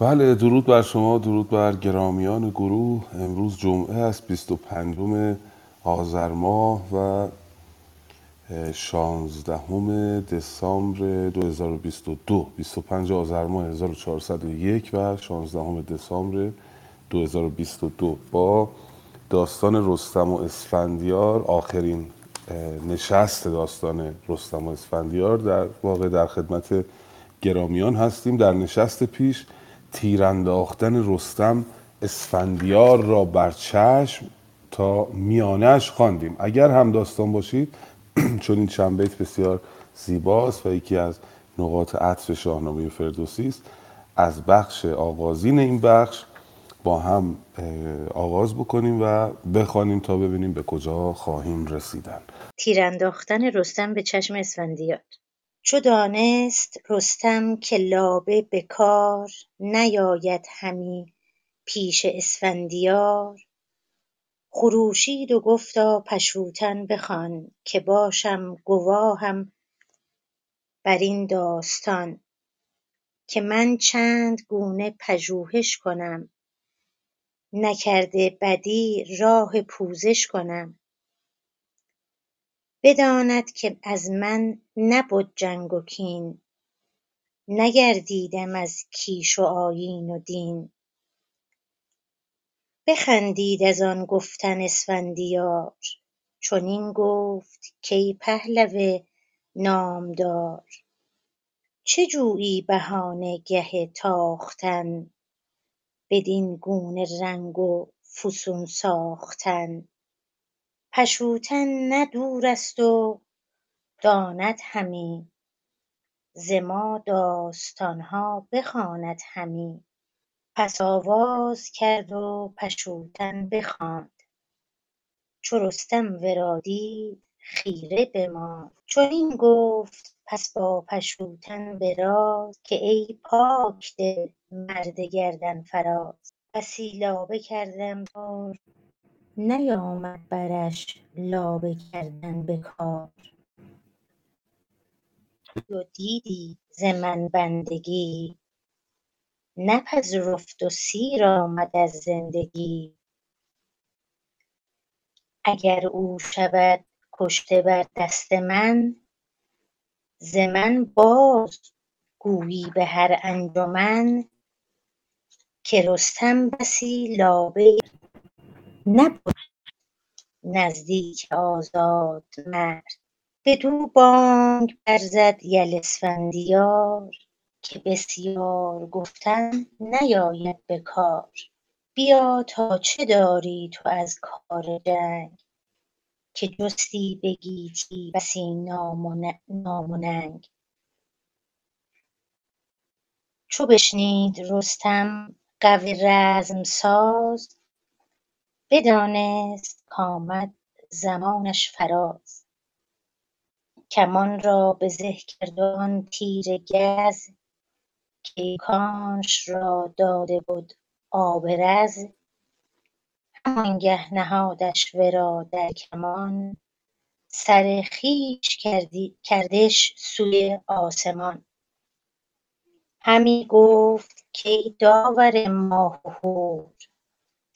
بله درود بر شما درود بر گرامیان گروه. امروز جمعه است 25 آذر ماه و 16 دسامبر 2022 25 آذر ماه 1401 و 16 دسامبر 2022 با داستان رستم و اسفندیار آخرین نشست داستان رستم و اسفندیار در واقع در خدمت گرامیان هستیم. در نشست پیش تیرانداختن رستم اسفندیار را بر چشم تا میانش خواندیم. اگر هم داستان باشید چون این چند بیت بسیار زیباست و یکی از نقاط عطف شاهنامه فردوسی است از بخش آغازین این بخش با هم آغاز بکنیم و بخوانیم تا ببینیم به کجا خواهیم رسیدن. تیرانداختن رستم به چشم اسفندیار. چو دانست رستم که لابه به کار نیاید همی پیش اسفندیار. خروشید و گفتا پشوتن بخوان که باشم گواهم بر این داستان که من چند گونه پژوهش کنم نکرده بدی راه پوزش کنم. بداند که از من نبد جنگ و کین نگردیدم از کیش و آیین و دین. بخندید از آن گفتن اسفندیار چنین گفت کای پهلو نامدار. چه جویی بهانه گه تاختن بدین گونه رنگ و فسون ساختن؟ پشوتن نه است و داند همی. ز ما داستان ها بخواند همی. پس آواز کرد و پشوتن بخواند. چو رستم ورا دید خیره بماند. چنین گفت پس با پشوتن به راز که ای پاک دل مرد گردن فراز. بسی لابه کردم نیامد برش لابه کردن به کار. و دیدی ز من بندگی؟ نپذرفت و سیر آمد از زندگی. اگر او شود کشته بر دست من ز من باز گویی به هر انجمن که رستم بسی لابه نبد نزدیک آزاد مرد. بدو بانگ برزد یل اسفندیار که بسیار گفتن نیاید به کار. بیا تا چه داری تو از کار جنگ؟ که جستی به گیتی بسی نام و ننگ. چو بشنید رستم غو رزم ساز بدانست کآمد زمانش فراز. کمان را بزه کرد و آن تیر گز که ایکانش را داده بد آب رز. همانگه نهادش ورا در کمان سر خویش کردش سوی آسمان. همی گفت کای داور ماه هور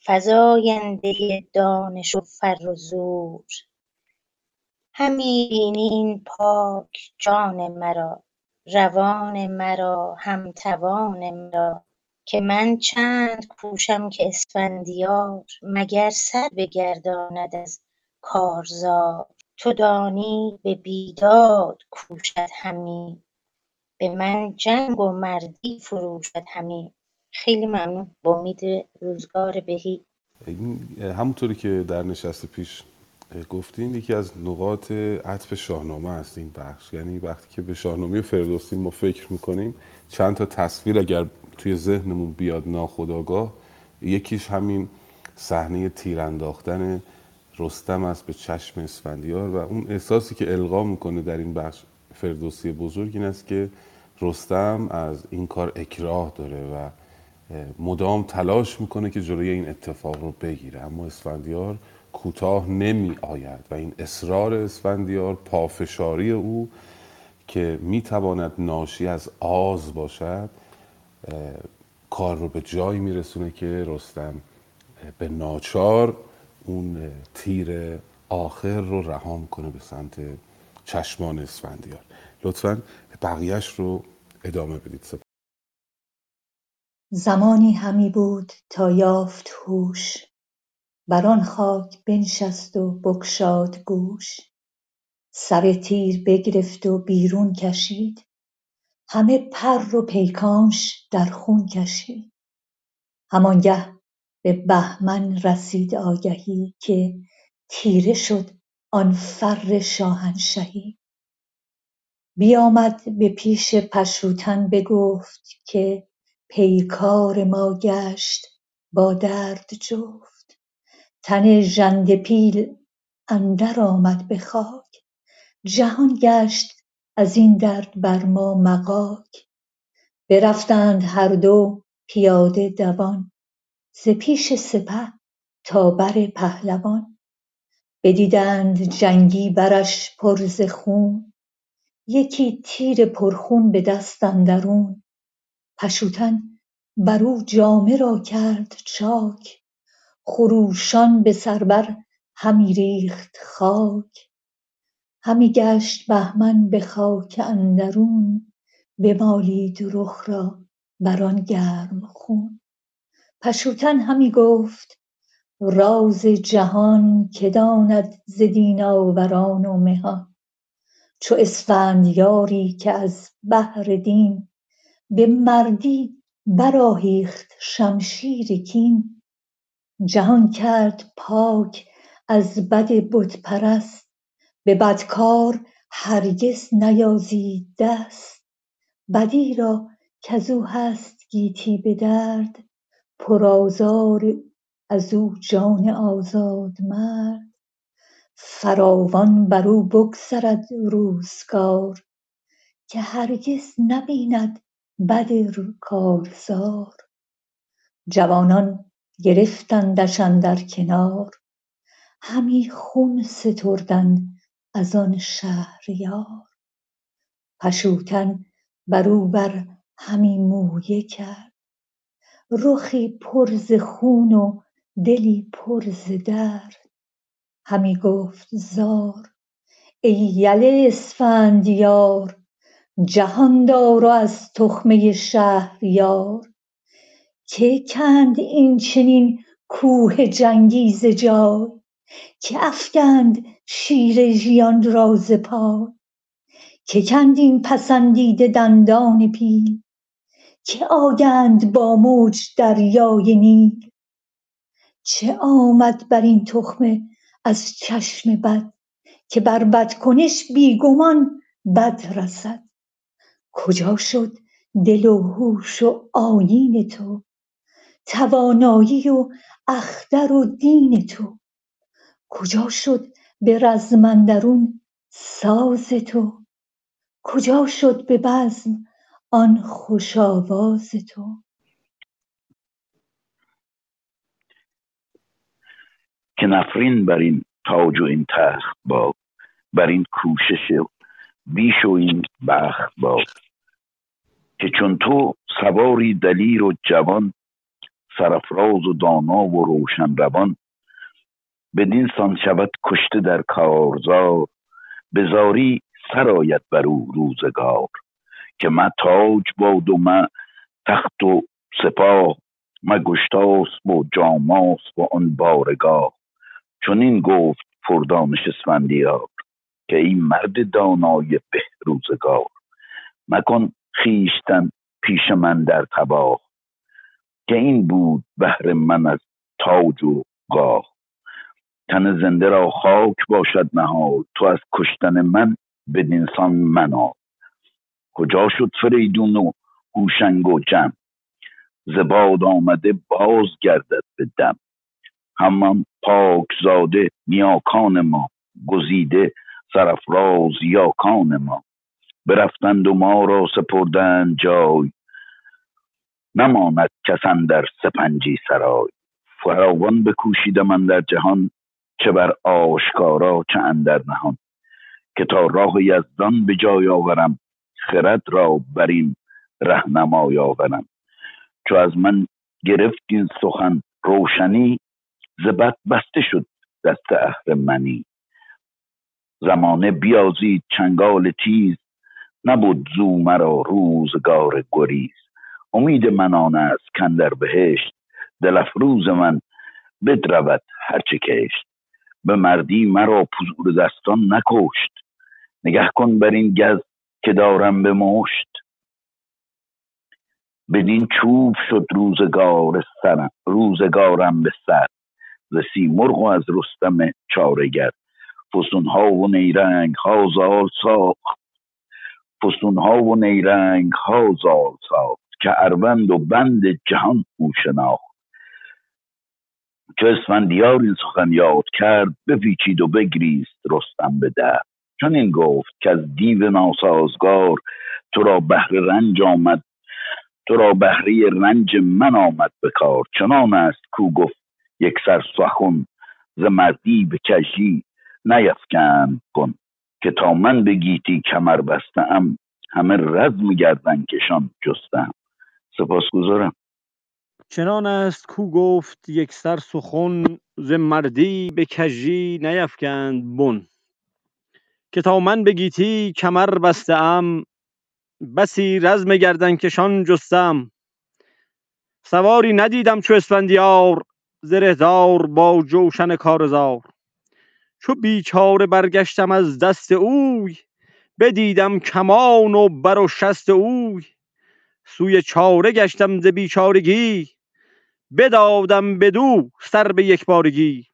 فزاینده دانش و فر و زور. همی بینی این پاک جان مرا روان مرا هم توان مرا که من چند کوشم که اسفندیار مگر سر بگرداند از کارزار. تو دانی به بیداد کوشد همی به من جنگ و مردی فروشد همی. خیلی ممنون. با امید روزگار بهی. همونطوری که در نشست پیش گفتین یکی از نقاط عطف شاهنامه است این بخش. یعنی وقتی که به شاهنامه فردوسی ما فکر می‌کنیم چند تا تصویر اگر توی ذهنمون بیاد ناخداگاه یکیش همین صحنه تیرانداختن رستم است به چشم اسفندیار و اون احساسی که القا می‌کنه در این بخش فردوسی بزرگ این است که رستم از این کار اکراه داره و مدام تلاش می‌کنه که جلوی این اتفاق رو بگیره. اما اسفندیار کوتاه نمی آید و این اصرار اسفندیار پافشاری او که می‌تواند ناشی از آز باشد کار رو به جایی میرسونه که رستم به ناچار اون تیر آخر رو رها کنه به سمت چشمان اسفندیار. لطفا بقیهش رو ادامه بدید. زمانی همی بود تا یافت هوش. بر آن خاک بنشست و بگشاد گوش. سر تیر بگرفت و بیرون کشید. همه پر و پیکانش در خون کشید. همانگه به بهمن رسید آگهی که تیره شد آن فر شاهنشهی. بیامد به پیش پشوتن بگفت که پیکار ما گشت با درد جفت. تن ژنده پیل اندر آمد به خاک. جهان گشت از این درد بر ما مغاک. برفتند هر دو پیاده دوان. ز پیش سپه تا بر پهلوان. بدیدند جنگی برش پر ز خون. یکی تیر پرخون به دست اندرون. پشوتن برو جامه را کرد چاک خروشان به سر بر همی ریخت خاک. همی گشت بهمن به خاک اندرون بمالید رخ را بر آن گرم خون. پشوتن همی گفت راز جهان که داند ز دین آوران و مهان. چو اسفندیاری که از بهر دین به مردی برآهیخت شمشیر کین. جهان کرد پاک از بد بت پرست به بدکار هرگز نیازید دست. بدی را کزو هست گیتی به درد پرآزار ازو جان آزادمرد فراوان برو بگذرد روزگار که هرگز نبیند بد کارزار. جوانان گرفتندش اندر کنار. همی خون ستردند از آن شهریار. پشوتن برو بر همی مویه کرد. رخی پر ز خون و دلی پر ز درد همی گفت زار ای یل اسفندیار جهاندار و از تخمه شهریار. که کند این چنین کوه جنگی ز جای؟ که افگند شیر ژیان را ز پای؟ که کند این پسندیده دندان پیل؟ که آگند با موج دریای نیل؟ چه آمد برین تخمه از چشم بد که بر بدکنش بی گمان بد رسد؟ کجا شد دل و هوش و آیین تو؟ توانایی و اختر و دین تو؟ کجا شد به رزم اندرون ساز تو؟ کجا شد به بزم آن خوش آواز تو؟ که نفرین بر این تاج و این تخت باد بر این کوشش بیش و این بخت باد که چون تو سواری دلیر و جوان سرافراز و دانا و روشن روان بدین سان شود کشته در کارزار به زاری سر آید بر او روزگار که من تاج باد و من تخت و سپاه من گشتاسب و جاماسب و آن بارگاه. چنین گفت پردانش اسفندیار که این مرد دانای به روزگار مکن خویشتن پیش من در تباه. که این بود بهر من از تاج و گاه. تن زنده را خاک باشد نهاد تو از کشتن من بدینسان منال کجا شد فریدون و هوشنگ و جم؟ ز باد آمده باز گردد به دم. همان پاک زاده نیاکان ما گزیده سرافراز یاکان ما. برفتند و ما را سپردند جای. نماند کس در سپنجی سرای. فراوان بکوشیده من در جهان چه بر آشکارا چه اندر نهان. که تا راه یزدان به جای آورم خرد را بر این رهنمای آورم. چو از من گرفت این سخن روشنی ز بد بسته شد دست اهرمنی زمانه بیازید چنگال تیز نبود زو مرا روزگار گریز. امید من آن است کندر بهشت دل افروز من بدرود هرچه کشت. به مردی مرا پزور دستان نکشت. نگه کن بر این گز که دارم به مشت. بدین چوب شد روزگار سرم روزگارم به سر. ز سیمرغ و از رستم چارگر. فسون ها و نیرنگ ها زال ساخت. فسون ها و نیرنگ ها زال ساخت که اروند و بند جهان او شناخت. چو اسفندیار این سخن یاد کرد بپیچید و بگریست رستم به در. چون این گفت که از دیو ناسازگار تو را بهر رنج آمد تو را بهره رنج من آمد به کار. چنان است کو گفت یک سر سخن ز مردی به کژی نیفکند کن. که تا من به گیتی کمر بستم همه رزم گردن کشان جستم. سپاسگزارم. چنان است کو گفت یک سر سخن ز مردی به کژی نیفکند بن. که تا من به گیتی کمر بسته ام بسی رزم گردن کشان جستم. سواری ندیدم چو اسفندیار زرهدار با جوشن کارزار. چو بیچاره برگشتم از دست اوی بدیدم کمان و بر و شست اوی. سوی چاره گشتم ز بیچارگی بدادم بدو سر به یک بارگی.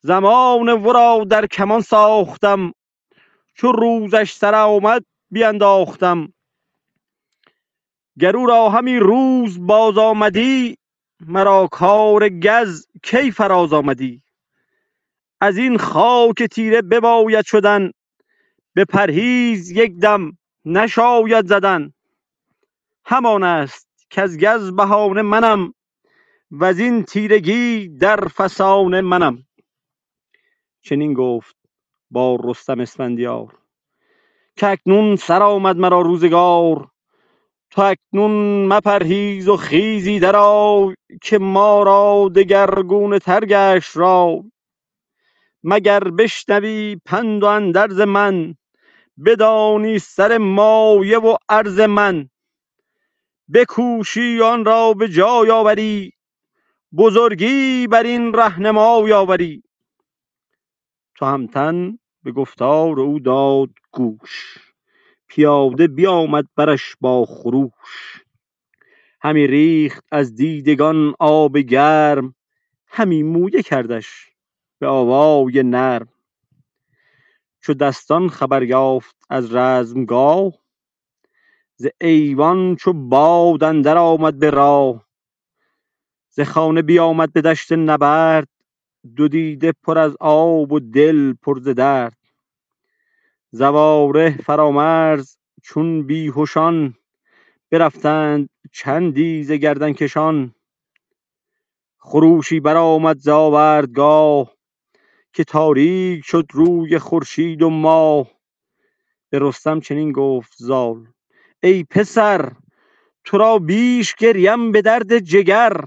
زمان ورا در کمان ساختم چو روزش سر آمد بینداختم. گر او را همی روز باز آمدی مرا کار گز کی فراز آمدی؟ از این خاک تیره بباید شدن به پرهیز یک دم نشاید زدن. همان است کز گز بهانه منم و این تیرگی در فسانه منم. چنین گفت با رستم اسفندیار که اکنون سر آمد مرا روزگار. تو اکنون مپرهیز و خیزی درآی که ما را دگرگونه تر گشت رای مگر بشنوی پند و اندرز من؟ بدانی سر مایه و عرض من. بکوشی آن را به جای آوری. بزرگی بر این رهنمای آوری. تهمتن به گفتار او داد گوش. پیاده بیامد برش با خروش. همی ریخت از دیدگان آب گرم. همی مویه کردش به آوای نرم. چو دستان خبر یافت از رزمگاه ز ایوان چو باد اندر آمد به راه. ز خانه بیامد به دشت نبرد دو دیده پر از آب و دل پر ز درد. زواره فرامرز چون بیهشان برفتند چندی ز گردن کشان خروشی برآمد ز آوردگاه که تاریک شد روی خورشید و ماه. به رستم چنین گفت زال ای پسر تو را بیش گریم به درد جگر.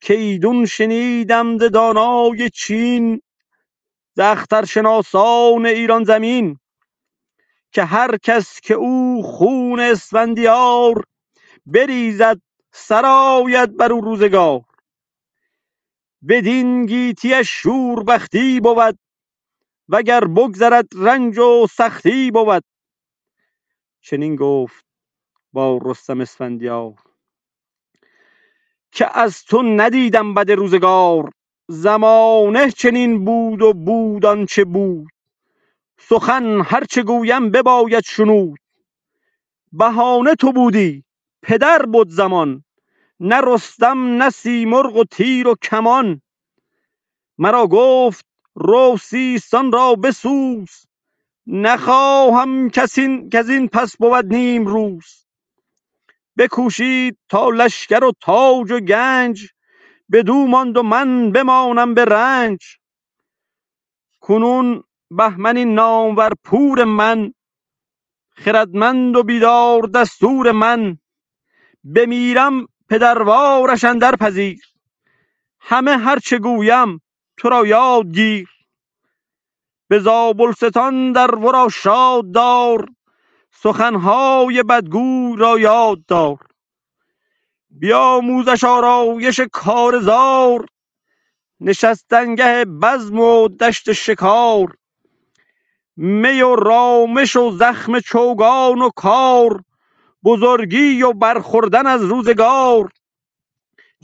که ایدون شنیدم ز دانای چین ز اخترشناسان ایران زمین. که هر کس که او خون اسفندیار بریزد سرآید بر او روزگار. بدین گیتیش شوربختی بود وگر بگذرد رنج و سختی بود. چنین گفت با رستم اسفندیار که از تو ندیدم بد روزگار. زمانه چنین بود و بود آنچه بود. سخن هرچه گویم بباید شنود. بهانه تو بودی پدر بد زمان. نه رستم نه سیمرغ و تیر و کمان. مرا گفت رو سیستان را بسوز نخواهم کزین کزین پس بود نیمروز بکوشید تا لشکر و تاج و گنج بدو ماند و من بمانم به رنج. کنون بهمن این نامور پور من خردمند و بیدار دستور من. بمیرم پدروارش اندر پذیر. همه هرچه گویم تو را یاد گیر. به زابلستان در ورا شاد دار سخنهای بدگوی را یاد دار. بیاموزش آرایش کارزار نشستنگه بزم و دشت شکار. می و رامش و زخم چوگان و کار بزرگی و برخوردن از روزگار.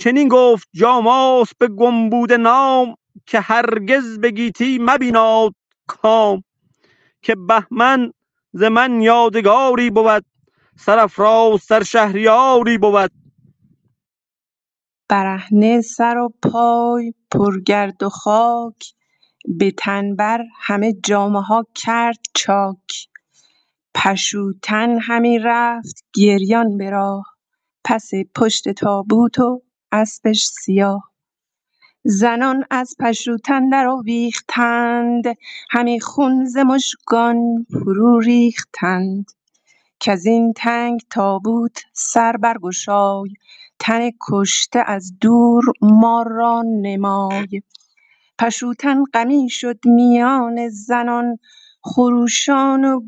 چنین گفت جاماس به گمبود نام که هرگز به گیتی مبیناد کام که بهمن ز من یادگاری بود سرافراز سر شهریاری بود. برهنه سر و پای پرگرد و خاک به تن بر همه جامه ها کرد چاک. پشوتن همی رفت گریان به راه. پس پشت تابوت و اسبش سیاه. زنان از پشوتن درآویختند همی خون ز مژگان فرو ریختند. این تنگ تابوت سر برگشای تن کشته از دور ما را نمای. پشوتن غمی شد میان زنان خروشان و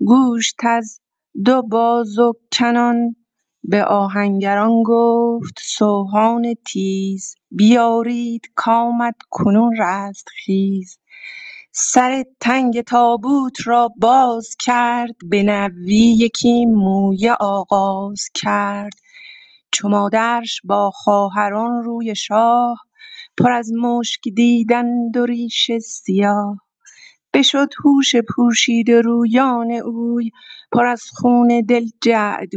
گوشت از دو بازو کنان. به آهنگران گفت سوهان تیز بیارید کامد کنون رستخیز سر تنگ تابوت را باز کرد به نوی یکی مویه آغاز کرد. چو مادرش با خواهران روی شاه پر از مشک دیدند و ریش سیاه. بشد هوش پوشیده رویان اوی پر از خون دل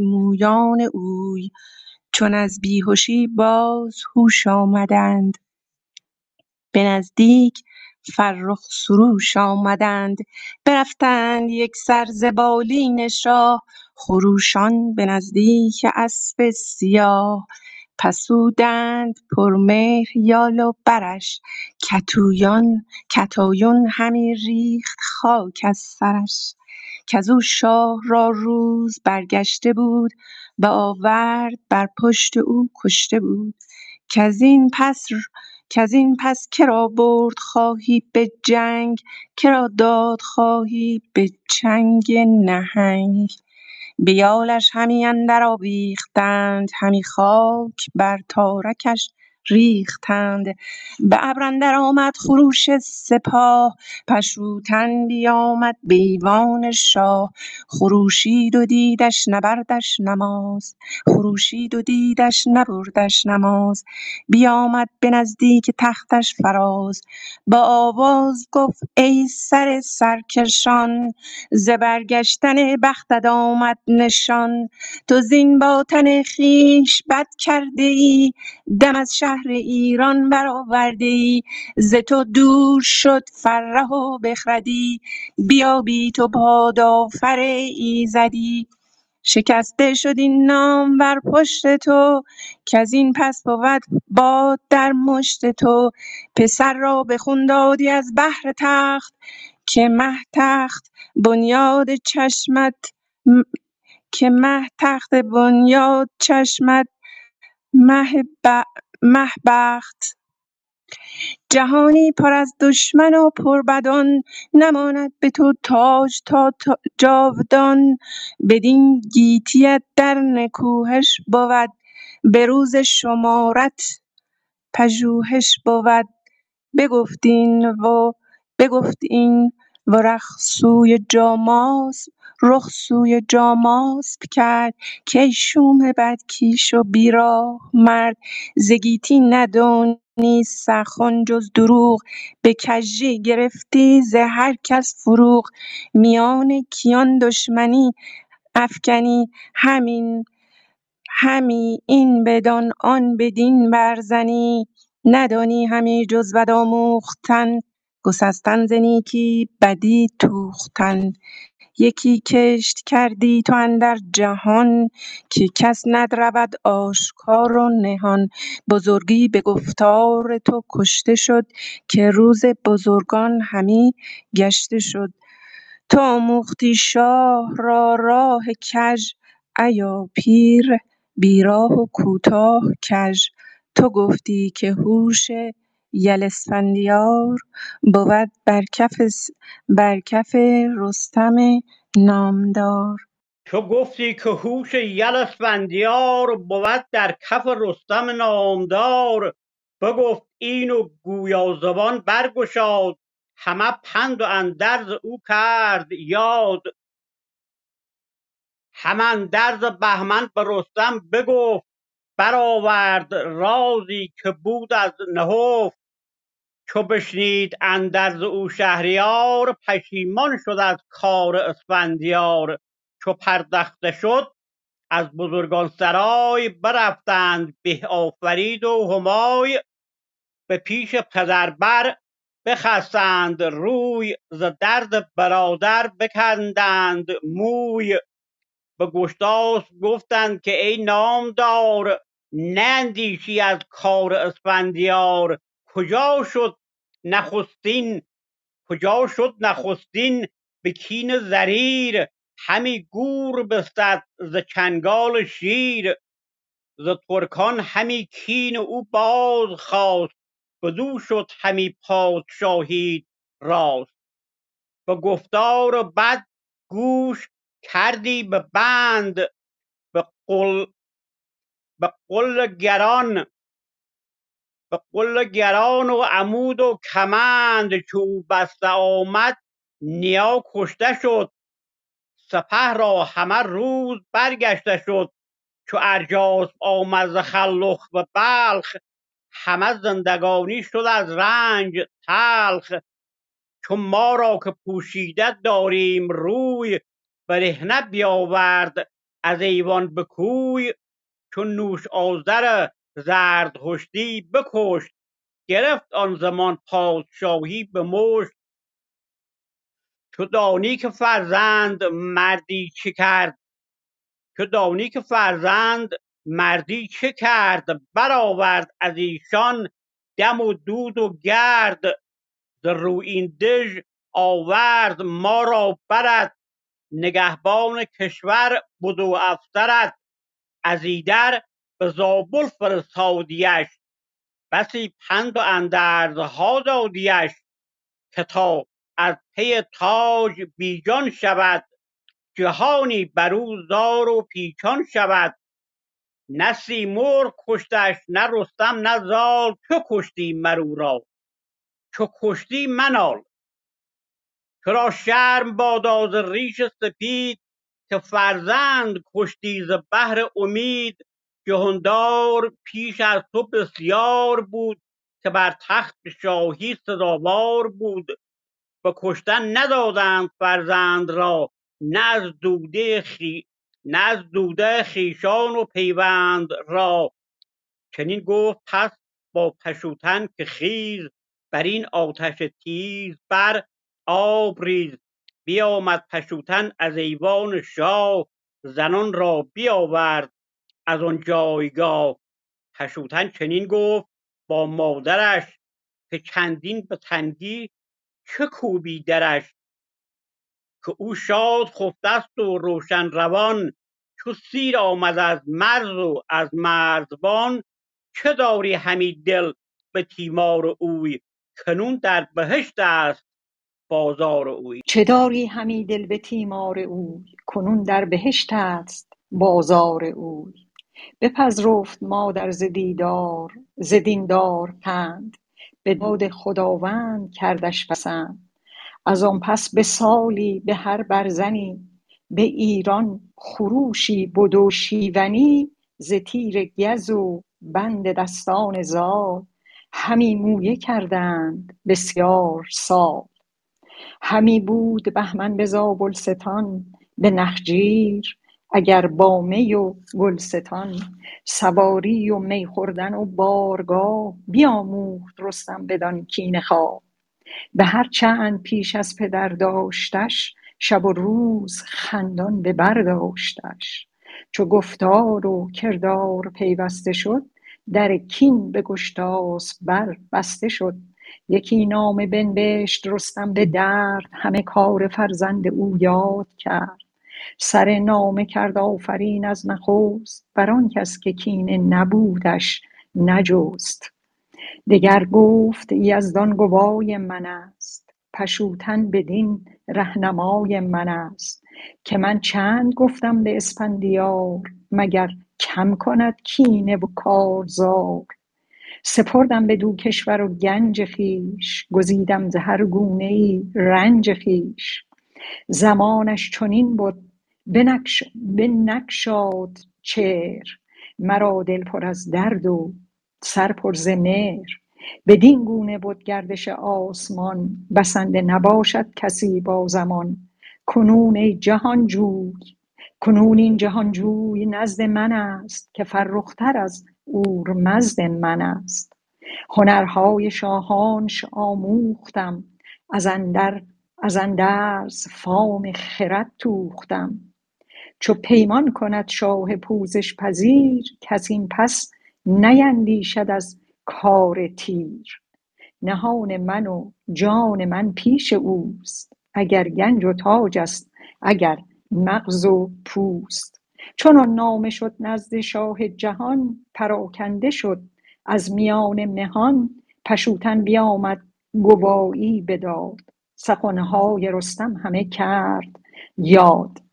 مویان اوی. چون از بیهشی باز هوش آمدند. به نزدیک فرخ سروش آمدند. برفتند یکسر ز بالین شاه. خروشان به نزدیک اسب سیاه. پسودند پرمهر یال و برش. کتویان کتایون همی ریخت خاک از سرش. کزو شاه را روز برگشته بود به آورد بر پشت او کشته بود. پس کزین پس کرا برد خواهی به جنگ کرا داد خواهی به چنگ نهنگ. به یالش همی اندر آویختند همی خاک بر تارکش ریختند. به ابر اندر آمد خروش سپاه پشوتن بیامد به ایوان شاه. خروشید و دیدش نبردش نماز خروشید و دیدش نبردش نماز. بیامد به نزدیک تختش فراز. با آواز گفت ای سر سرکشان ز برگشتن بختت آمد نشان. تو زین با تن خویش بد کرده ای دم از ایران برآورده ای ز تو دور شد فره و بخردی. بیابی تو بادآفر ایزدی. شکسته شد این نامور پشت تو کزین پس بود باد در مشت تو. پسر را به خون دادی از بهر تخت که مه تخت بنیاد چشمت که مه تخت بنیاد چشمت مه بخت جهانی پر از دشمن و پربدان نماند به تو تاج تا جاودان. بدین گیتیت در نکوهش بود به روز شمارت پژوهش بود. بگفت این و بگفت این و رخ سوی جاماسب کرد کای شوم بدکیش و مرد. ز گیتی ندانی سخن جز دروغ به کژی گرفتی ز هر کس فروغ. میان کیان دشمنی افکنی همین همی این بدان آن بدین برزنی. ندانی همی جز بد آموختن گسستن ز نیکی بدی توختن. یکی کشت کردی تو اندر جهان که کس ندرود آشکار و نهان. بزرگی به گفتار تو کشته شد که روز بزرگان همی گشته شد. تو آموختی شاه را راه کژ ایا پیر بیراه و کوتاه کژ. تو گفتی که هوش یل اسفندیار بود بر کف رستم نامدار. تو گفتی که هوش یل اسفندیار بود در کف رستم نامدار. بگفت این و گویا زبان برگشاد. همه پند و اندرز او کرد یاد. همه اندرز بهمن به رستم بگفت. برآورد رازی که بود از نهفت. چو بشنید اندرز او شهریار پشیمان شد از کار اسفندیار. چو پردخته شد از بزرگان سرای برفتند به آفرید و همای. به پیش پدر بر بخستند روی ز درد برادر بکندند موی. به گشتاسپ گفتند که ای نامدار نیندیشی از کار اسفندیار. کجا شد نخستین؟ کجا شد نخستین به کین زریر؟ همی گور بستد ز چنگال شیر. ز ترکان همی کین او باز خواست بدو شد همی پادشاهی راست. به گفتار بد گوش کردی به بند به غل گران به غل گران و عمود و کمند چو او بسته آمد نیا کشته شد. سپه را همه روز برگشته شد. چو ارجاسپ آمد ز خلخ به بلخ همه زندگانی شد از رنج تلخ. چو ما را که پوشیده داریم روی برهنه بیاورد از ایوان به کوی. چو نوش آذر زردشتی بکشت گرفت آن زمان پادشاهی به مشت تو دانی که فرزند مردی چه کرد؟ تو دانی که فرزند مردی چه کرد؟ برآورد از ایشان دم و دود و گرد. ز رویین دژ آورد ما را برد. نگهبان کشور بد و افسرت از ایدر به زابل فرستادیش. بسی پند و اندرزها دادیش که تا از پی تاج بیجان شود. جهانی برو زار و پیچان شود. نه سیمرغ کشتش نه رستم نه زال. تو کشتی مر او را؟ چو کشتی منال. ترا شرم بادا ز ریش سپید که فرزند کشتی ز بهر امید. جهاندار پیش از تو بسیار بود که بر تخت شاهی سزاوار بود به کشتن ندادند فرزند را نه از دوده خویشان و پیوند را. چنین گفت پس با پشوتن که خیز برین آتش تیز بر آب ریز. بیامد پشوتن از ایوان شاه زنان را بیاورد از آن جایگاه. پشوتن چنین گفت با مادرش که چندین به تنگی چه کوبی درش. که او شاد خفته ست و روشن روان چو سیر آمد از مرز و از مرزبان چه داری همی دل به تیمار اوی؟ کنون در بهشت است بازار اوی. چه داری همی دل به تیمار اوی؟ کنون در بهشت است بازار اوی. بپذرفت مادر ز دیندار پند. به داد خداوند کردش پسند. از آن پس به سالی به هر برزنی به ایران خروشی بد و شیونی. ز تیر گز و بند دستان زال همی مویه کردند بسیار سال. همی بود بهمن به زابلستان به نخجیر. اگر با می و گلستان سواری و می خوردن و بارگاه بیاموخت رستم بدان کینه خواه. به هر چند پیش از پدر داشتش شب و روز خندان به بر داشتش. چو گفتار و کردار پیوسته شد در کین به گشتاسپ بر بسته شد. یکی نامه بنوشت رستم به درد همه کار فرزند او یاد کرد. سر نامه کرد آفرین از نخست بر آن کس که کینه نبودش نجست. دگر گفت یزدان گوای من است پشوتن بدین رهنمای من است. که من چند گفتم به اسفندیار مگر کم کند کینه و کارزار. سپردم بدو کشور و گنج خویش گزیدم ز هر گونه ای رنج خویش. زمانش چنین بد بنگشاد چهر مرا دل پر از درد و سر پر ز مهر. بدین گونه بد گردش آسمان بسنده نباشد کسی با زمان. کنون ای جهانجوی کنون این جهانجوی نزد من است که فرخ تر از اورمزد من است. هنرهای شاهانش آموختم از اندر از اندرز فام خرد توختم. چو پیمان کند شاه پوزش پذیر کس این پس نیندیشد از کار تیر. نهان من و جان من پیش اوست اگر گنج و تاج است اگر مغز و پوست. چون نامه شد نزد شاه جهان پراکنده شد از میان مهان. پشوتن بیامد گوایی بداد سخنهای رستم همه کرد. یاد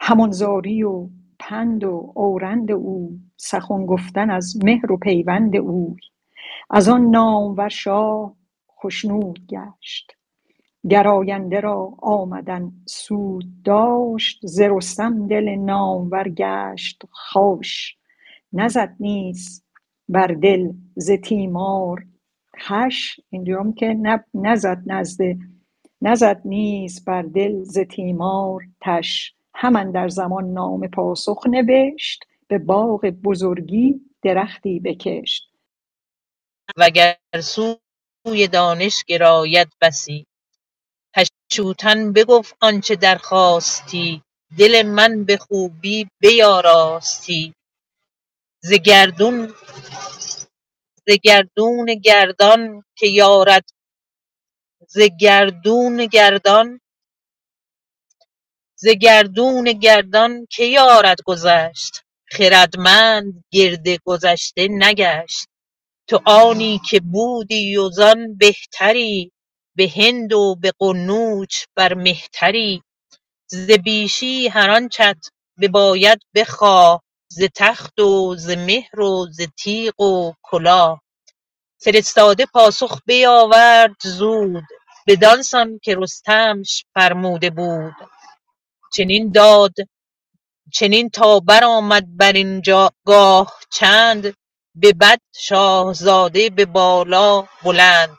همان زاری و پند و اورند او سخن گفتن از مهر و پیوند اوی از آن نامور شاه خشنود گشت. گراینده را آمدن سود داشت ز رستم دل نامور گشت خوش. نزد نیز بر دل ز تیمار خوش اینجا که نزد نزد نزد نیز بر دل ز تیمار تش. هم اندر زمان نامه پاسخ نوشت به باغ بزرگی درختی بکشت. وگر سوی دانش گراید بسی پشوتن بگفت آنچه درخواستی دل من به خوبی بیاراستی. ز گردون ز گردون گردان که یارد ز گردون گردان ز گردون گردان که یارد گذشت؟ خردمند گرد گذشته نگشت. تو آنی که بودی و زان بهتری به هند و به قنوج بر مهتری. ز بیشی هر آنچت بباید بخواه ز تخت و ز مهر و ز تیغ و کلاه. فرستاده پاسخ بیاورد زود بدانسان که رستمش فرموده بود. چنین داد چنین تا برآمد برین گاه چند ببد شاهزاده به بالا بلند.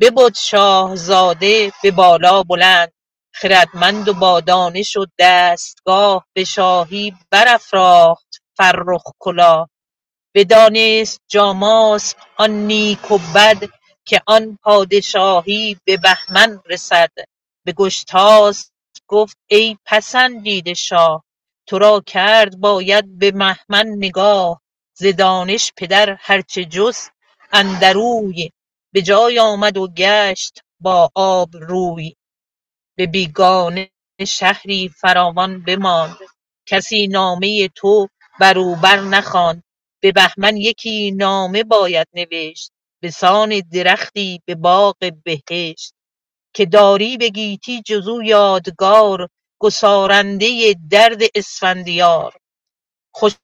ببد شاهزاده به بالا بلند خردمند و با دانش و دستگاه به شاهی برافراخت فرخ کلاه. بدانست جاماسپ آن نیک و بد که آن پادشاهی به بهمن رسد. به گشتاسپ گفت ای پسندیده شاه ترا کرد باید به بهمن نگاه ز دانش پدر هرچه جست اندروی به جای آمد و گشت با آب روی. به بیگانه شهری فراوان بماند کسی نامه تو بر او برنخواند به بهمن یکی نامه باید نوشت بسان درختی به باغ بهشت. که داری به گیتی جز او یادگار گسارنده درد اسفندیار. خوش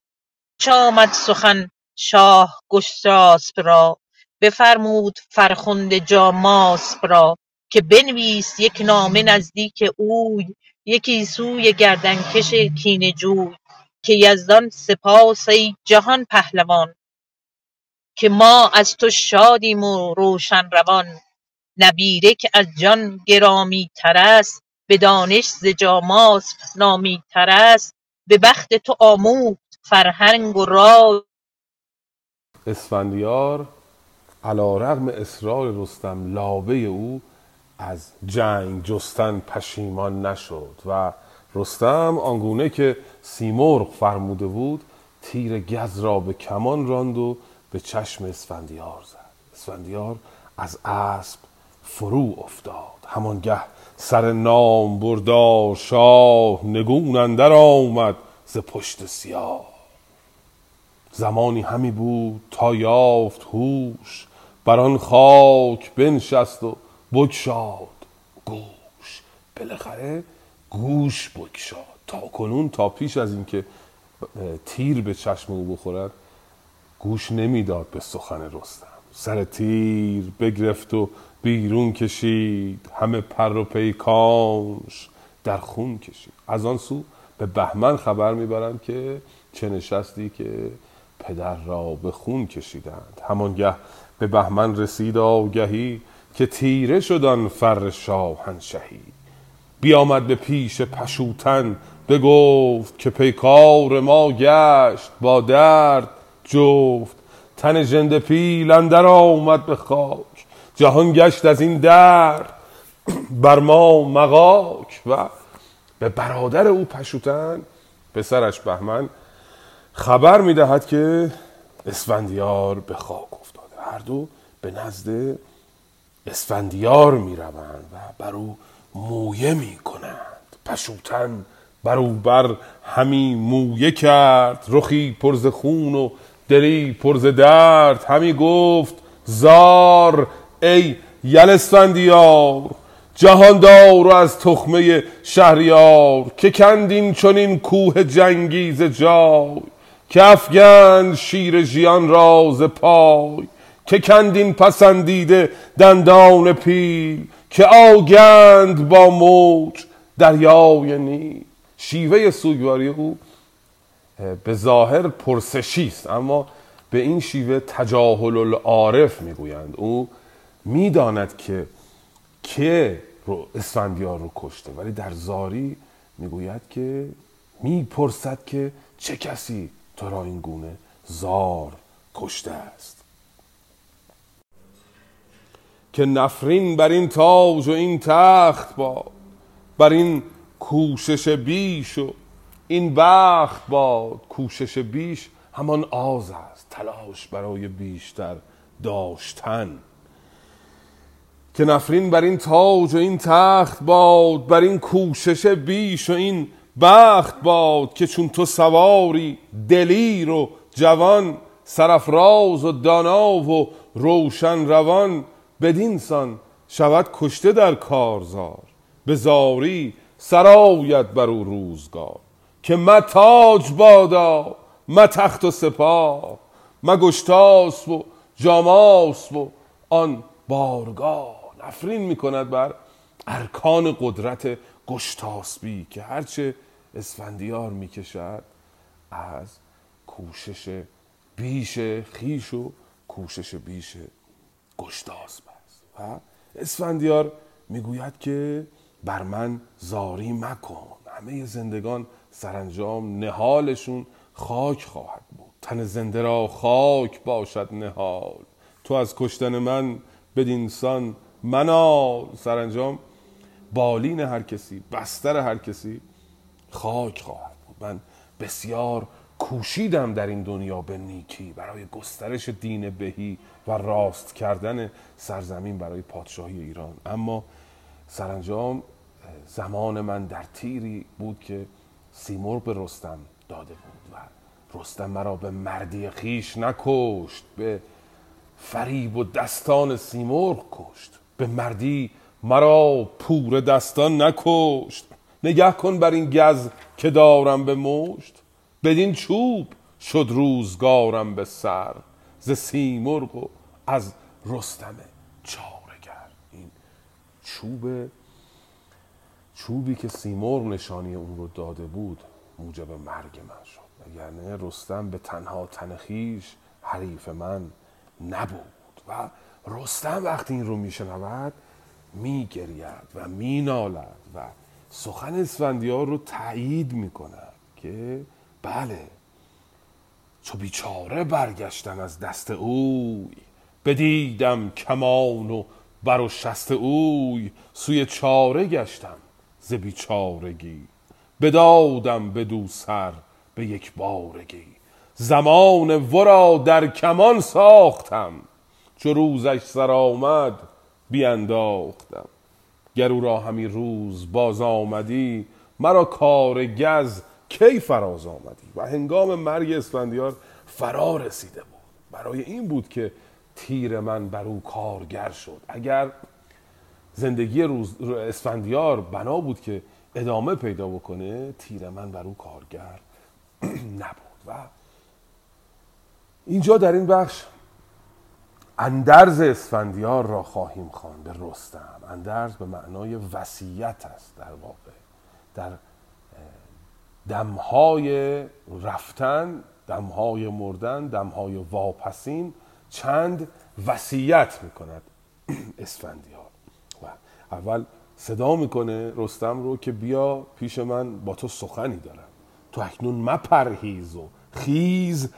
آمد سخن شاه گشتاسپ را بفرمود فرخنده جاماسپ را که بنویس یک نامه نزدیک اوی یکی سوی گردنکش کینه جوی که یزدان سپاس ای جهان پهلوان که ما از تو شادیم و روشن روان. نبیره که از جان گرامی تر است به دانش ز جاماسپ نامی تر است. به بخت تو آموخت فرهنگ و رای. اسفندیار علیرغم اصرار رستم لابه او از جنگ جستن پشیمان نشد و رستم آنگونه که سیمرغ فرموده بود تیر گز را به کمان راند و به چشم اسفندیار زد. اسفندیار از اسب فرو افتاد. همانگه سر نام بردار شاه نگون اندر آمد ز پشت سیاه. زمانی همی بود تا یافت هوش بر آن خاک بنشست و بگشاد گوش. بالاخره گوش بگشاد. تا کنون تا پیش از اینکه تیر به چشم او بخورد گوش نمی‌داد به سخن رستم. سر تیر بگرفت و بیرون کشید همه پر و پیکانش در خون کشید. از آن سو به بهمن خبر می‌برند که چه نشستی که پدر را به خون کشیدند. همانگه به بهمن رسید آگهی که تیره شدن فر شاهنشهی. بیامد به پیش پشوتن بگفت که پیکار ما گشت با درد. جفت تن ژنده پیل اندر آمد به خاک. جهان گشت از این درد بر ما مغاک و به برادر او پشوتن پسرش بهمن خبر می‌دهد که اسفندیار به خاک افتاده. هر دو به نزد اسفندیار می‌روند و بر او مویه می‌کنند. پشوتن بر او بر همی مویه کرد. رخی پرز خون و دلی پرز درد. همی گفت زار ای یل اسفندیار جهاندار و از تخمه شهریار که کندین چنین کوه جنگیز جای که افگند شیر ژیان راز پای که کندین پسندیده دندان پیل که آگند با موج دریای نیل. شیوه سوگواری او به ظاهر پرسشی است اما به این شیوه تجاهل العارف می‌گویند. او می‌داند که که رو اسفندیار رو کشته. ولی در زاری می‌گوید که می‌پرسد که چه کسی تو را این گونه زار کشته است. که نفرین بر این تاج و این تخت با بر این کوشش بیش و این بخت باد کوشش بیش همان آز است تلاش برای بیشتر داشتن. که نفرین بر این تاج و این تخت باد بر این کوشش بیش و این بخت باد که چون تو سواری دلیر و جوان سرفراز و دانا و روشن روان بدینسان شود کشته در کارزار. به زاری سرایت بر او روزگار. که متاج بادا تخت و سپاه گشتاس و جاماس و آن بارگاه. نفرین می‌کند بر ارکان قدرت گشتاسبی که هرچه اسفندیار می‌کشد از کوشش بیش خیش و کوشش بیش گشتاسب است. و اسفندیار می‌گوید که بر من زاری مکن. همه زندگان سرانجام نهالشون خاک خواهد بود. تن زنده را خاک باشد نهال. تو از کشتن من بدینسان منال سرانجام بالین هر کسی بستر هر کسی خاک خواهد بود. من بسیار کوشیدم در این دنیا به نیکی برای گسترش دین بهی و راست کردن سرزمین برای پادشاهی ایران. اما سرانجام زمان من در تیری بود که سیمرغ به رستم داده بود و رستم مرا به مردی خیش نکشت به فریب و دستان سیمرغ کشت. به مردی مرا پور دستان نکشت. نگه کن بر این گز که دارم به مشت. بدین چوب شد روزگارم به سر. ز سیمرغ و از رستم چارگر. این چوب چوبی که سیمرغ نشانی اون رو داده بود موجب مرگ من شد. یعنی رستم به تنها تنخیش حریف من نبود و رستم وقتی این رو میشنود میگرید و مینالد و سخن اسفندیار رو تایید می‌کند که بله چو بیچاره برگشتم از دست اوی بدیدم کمان و بر و شست اوی سوی چاره گشتم ز بیچارگی بدادم بدو سر به یک بارگی زمان ورا در کمان ساختم چو روزش سر آمد بیانداختم گر او را همی روز باز آمدی مرا کار گز کی فراز آمدی؟ و هنگام مرگ اسفندیار فرا رسیده بود. برای این بود که تیر من بر او کارگر شد. اگر زندگی روز اسفندیار بنا بود که ادامه پیدا بکنه تیر من بر او کارگر نبود. و اینجا در این بخش اندرز اسفندیار را خواهیم خوان به رستم. اندرز به معنای وصیت است در واقع. در دمهای رفتن دمهای مردن دمهای واپسین چند وصیت می‌کند اسفندیار. و اول صدا می‌کنه رستم رو که بیا پیش من با تو سخنی دارم. تو اکنون مپرهیز و خیز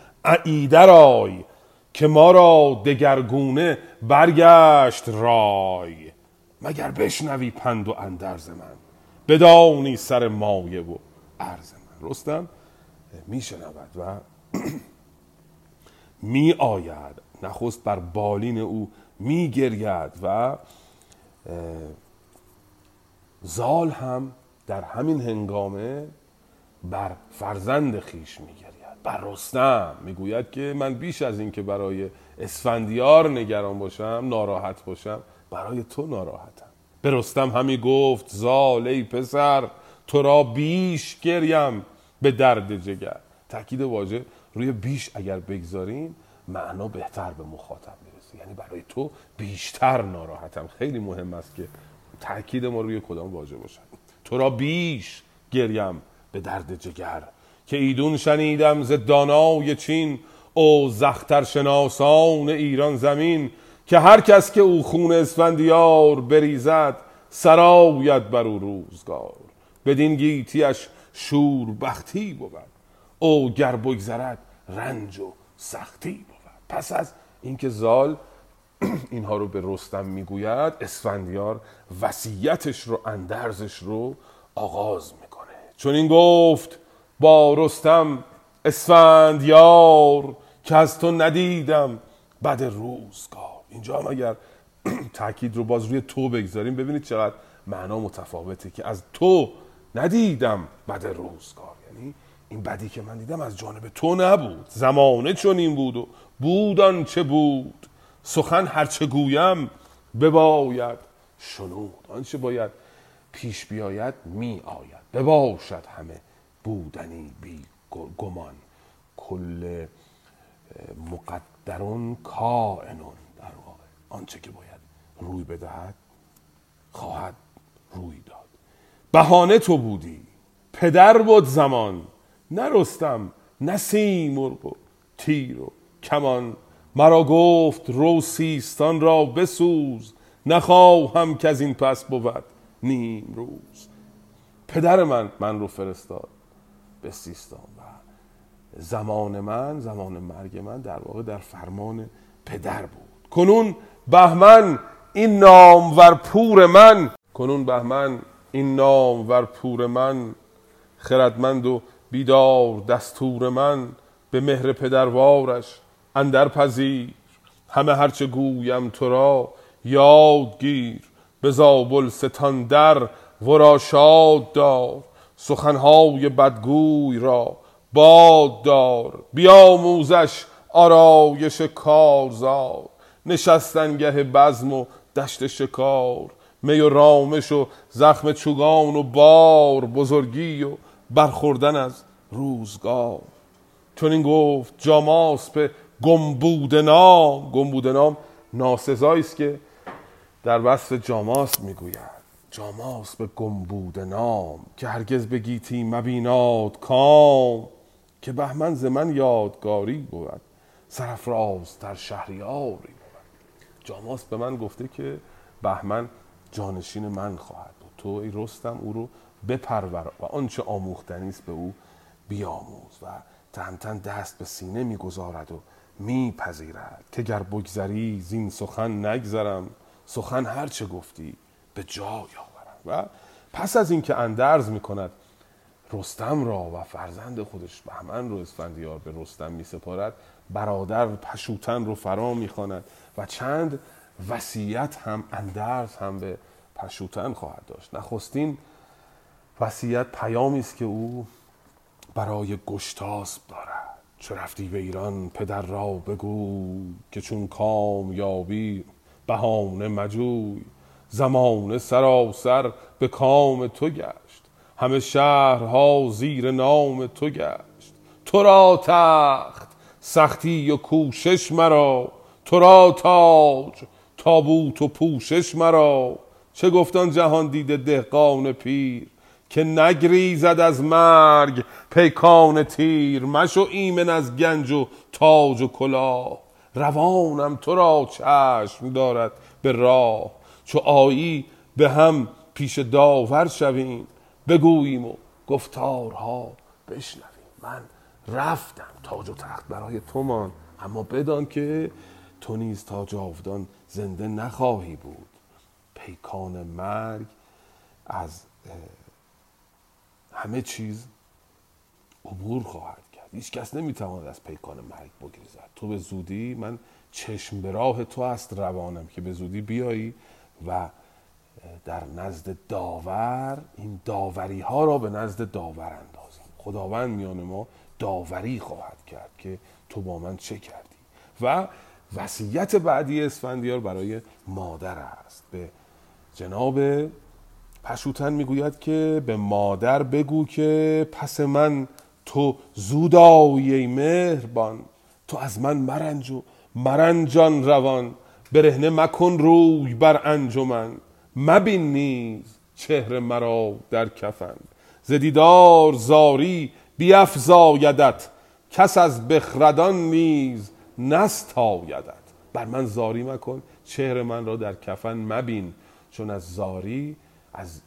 رای که ما را دگرگونه برگشت رای. مگر بشنوی پند و اندرز من؟ بدانی سر مایه و عرض من. رستم میشنود و می آید نخست بر بالین او می گرید و زال هم در همین هنگامه بر فرزند خیش میگرید. بر رستم. می‌گوید که من بیش از این که برای اسفندیار نگران باشم ناراحت باشم برای تو ناراحتم. به رستم همی گفت زال ای پسر تو را بیش گریم به درد جگر. تاکید واژه روی بیش اگر بگذاریم معنا بهتر به مخاطب می‌رسه. یعنی برای تو بیشتر ناراحتم. خیلی مهم است که تاکید ما روی کدام واژه باشد. تو را بیش گریم به درد جگر. که ایدون شنیدم ز دانای چین او زختر شناسان ایران زمین که هر کس که او خون اسفندیار بریزد سراید بر او روزگار. بدین گیتیش شور بختی بود او گر بگذرد رنج و سختی بود. پس از اینکه زال اینها رو به رستم می‌گوید اسفندیار وصیتش رو اندرزش رو آغاز می‌کنه. چون این گفت با رستم اسفندیار که از تو ندیدم. بد روزگار اینجا هم اگر تاکید رو باز روی تو بگذاریم ببینید چقدر معنا متفاوته که از تو ندیدم بد روزگار یعنی این بدی که من دیدم از جانب تو نبود. زمانه چون این بود و بودان چه بود. سخن هرچه گویم بباید شنود. آنچه باید پیش بیاید می آید. بباشد همه بودنی بی گمان. کل مقدرون کائنون در واقع. آنچه که باید روی بدهد خواهد روی داد. بهانه تو بودی. پدر بود زمان. نرستم نه سیمرغ و تیر و کمان. مرا گفت رو سیستان را بسوز. نخواهم که از این پس بود نیم روز. پدر من من رو فرستاد. به سیستان و زمان من زمان مرگ من در واقع در فرمان پدر بود. کنون بهمن این نام ور پور من کنون بهمن این نام ور پور من خردمند و بیدار دستور من به مهر پدروارش اندر پذیر همه هرچه گویم تو را یاد گیر به زابل ستان در ورا شاد دار. سخنهای بدگوی را باد دار بیاموزش آرایش کارزار. نشستنگه بزم و دشت شکار می و رامش و زخم چوگان و بار بزرگی و برخوردن از روزگار. چون این گفت به گمبود نام گمبود ناسزایی است که در وصف جاماس می‌گوید. جاماس به گمبود نام که هرگز به گیتی مبیناد کام که بهمن ز من یادگاری بود سرفراز در شهریاری بود. جاماس به من گفته که بهمن جانشین من خواهد بود. تو ای رستم او رو بپرور و آنچه آموختنی است به او بیاموز و تهمتن دست به سینه می‌گذارد و میپذیرد که گر بگذری زین سخن نگذرم. سخن هر چه گفتی به جای آورم و پس از اینکه اندرز می‌کند رستم را و فرزند خودش بهمن رو اسفندیار به رستم می سپارد برادر پشوتن رو فرا می‌خواند و چند وصیت هم اندرز هم به پشوتن خواهد داشت. نخستین وصیت پیامی است که او برای گشتاسب دارد. چو رفتی به ایران پدر را بگو که چون کام یابی بهانه مجوی. زمان سراسر به کام تو گشت. همه شهرها زیر نام تو گشت. تو را تخت سختی و کوشش مرا. تو را تاج تابوت و پوشش مرا. چه گفتان جهان دیده دهقان پیر؟ که نگریزد از مرگ پیکان تیر. مشو ایمن از گنج و تاج و کلاه. روانم تو را چشم دارد به راه. چو آیی به هم پیش داور شویم. بگوییم و گفتارها بشنویم. من رفتم تاج و تخت برای تو مان اما بدان که تو نیز تا جاودان زنده نخواهی بود. پیکان مرگ از همه چیز عبور خواهد کرد. هیچ کس نمی‌تواند از پیکان مرگ بگریزد. تو به زودی من چشم به راه تو است روانم که به زودی بیایی. و در نزد داور این داوری ها را به نزد داور اندازیم. خداوند میان ما داوری خواهد کرد که تو با من چه کردی؟ و وصیت بعدی اسفندیار برای مادر است. به جناب پشوتن می‌گوید که به مادر بگو که پس من تو زود آیی مهربان تو از من مرنج و مرنجان روان. برهنه مکن روی بر انجمن. مبین نیز چهره مرا در کفن. زدیدار زاری بیفزایدت. کس از بخردان نیز نستایدت. بر من زاری مکن چهره من را در کفن مبین. چون از زاری از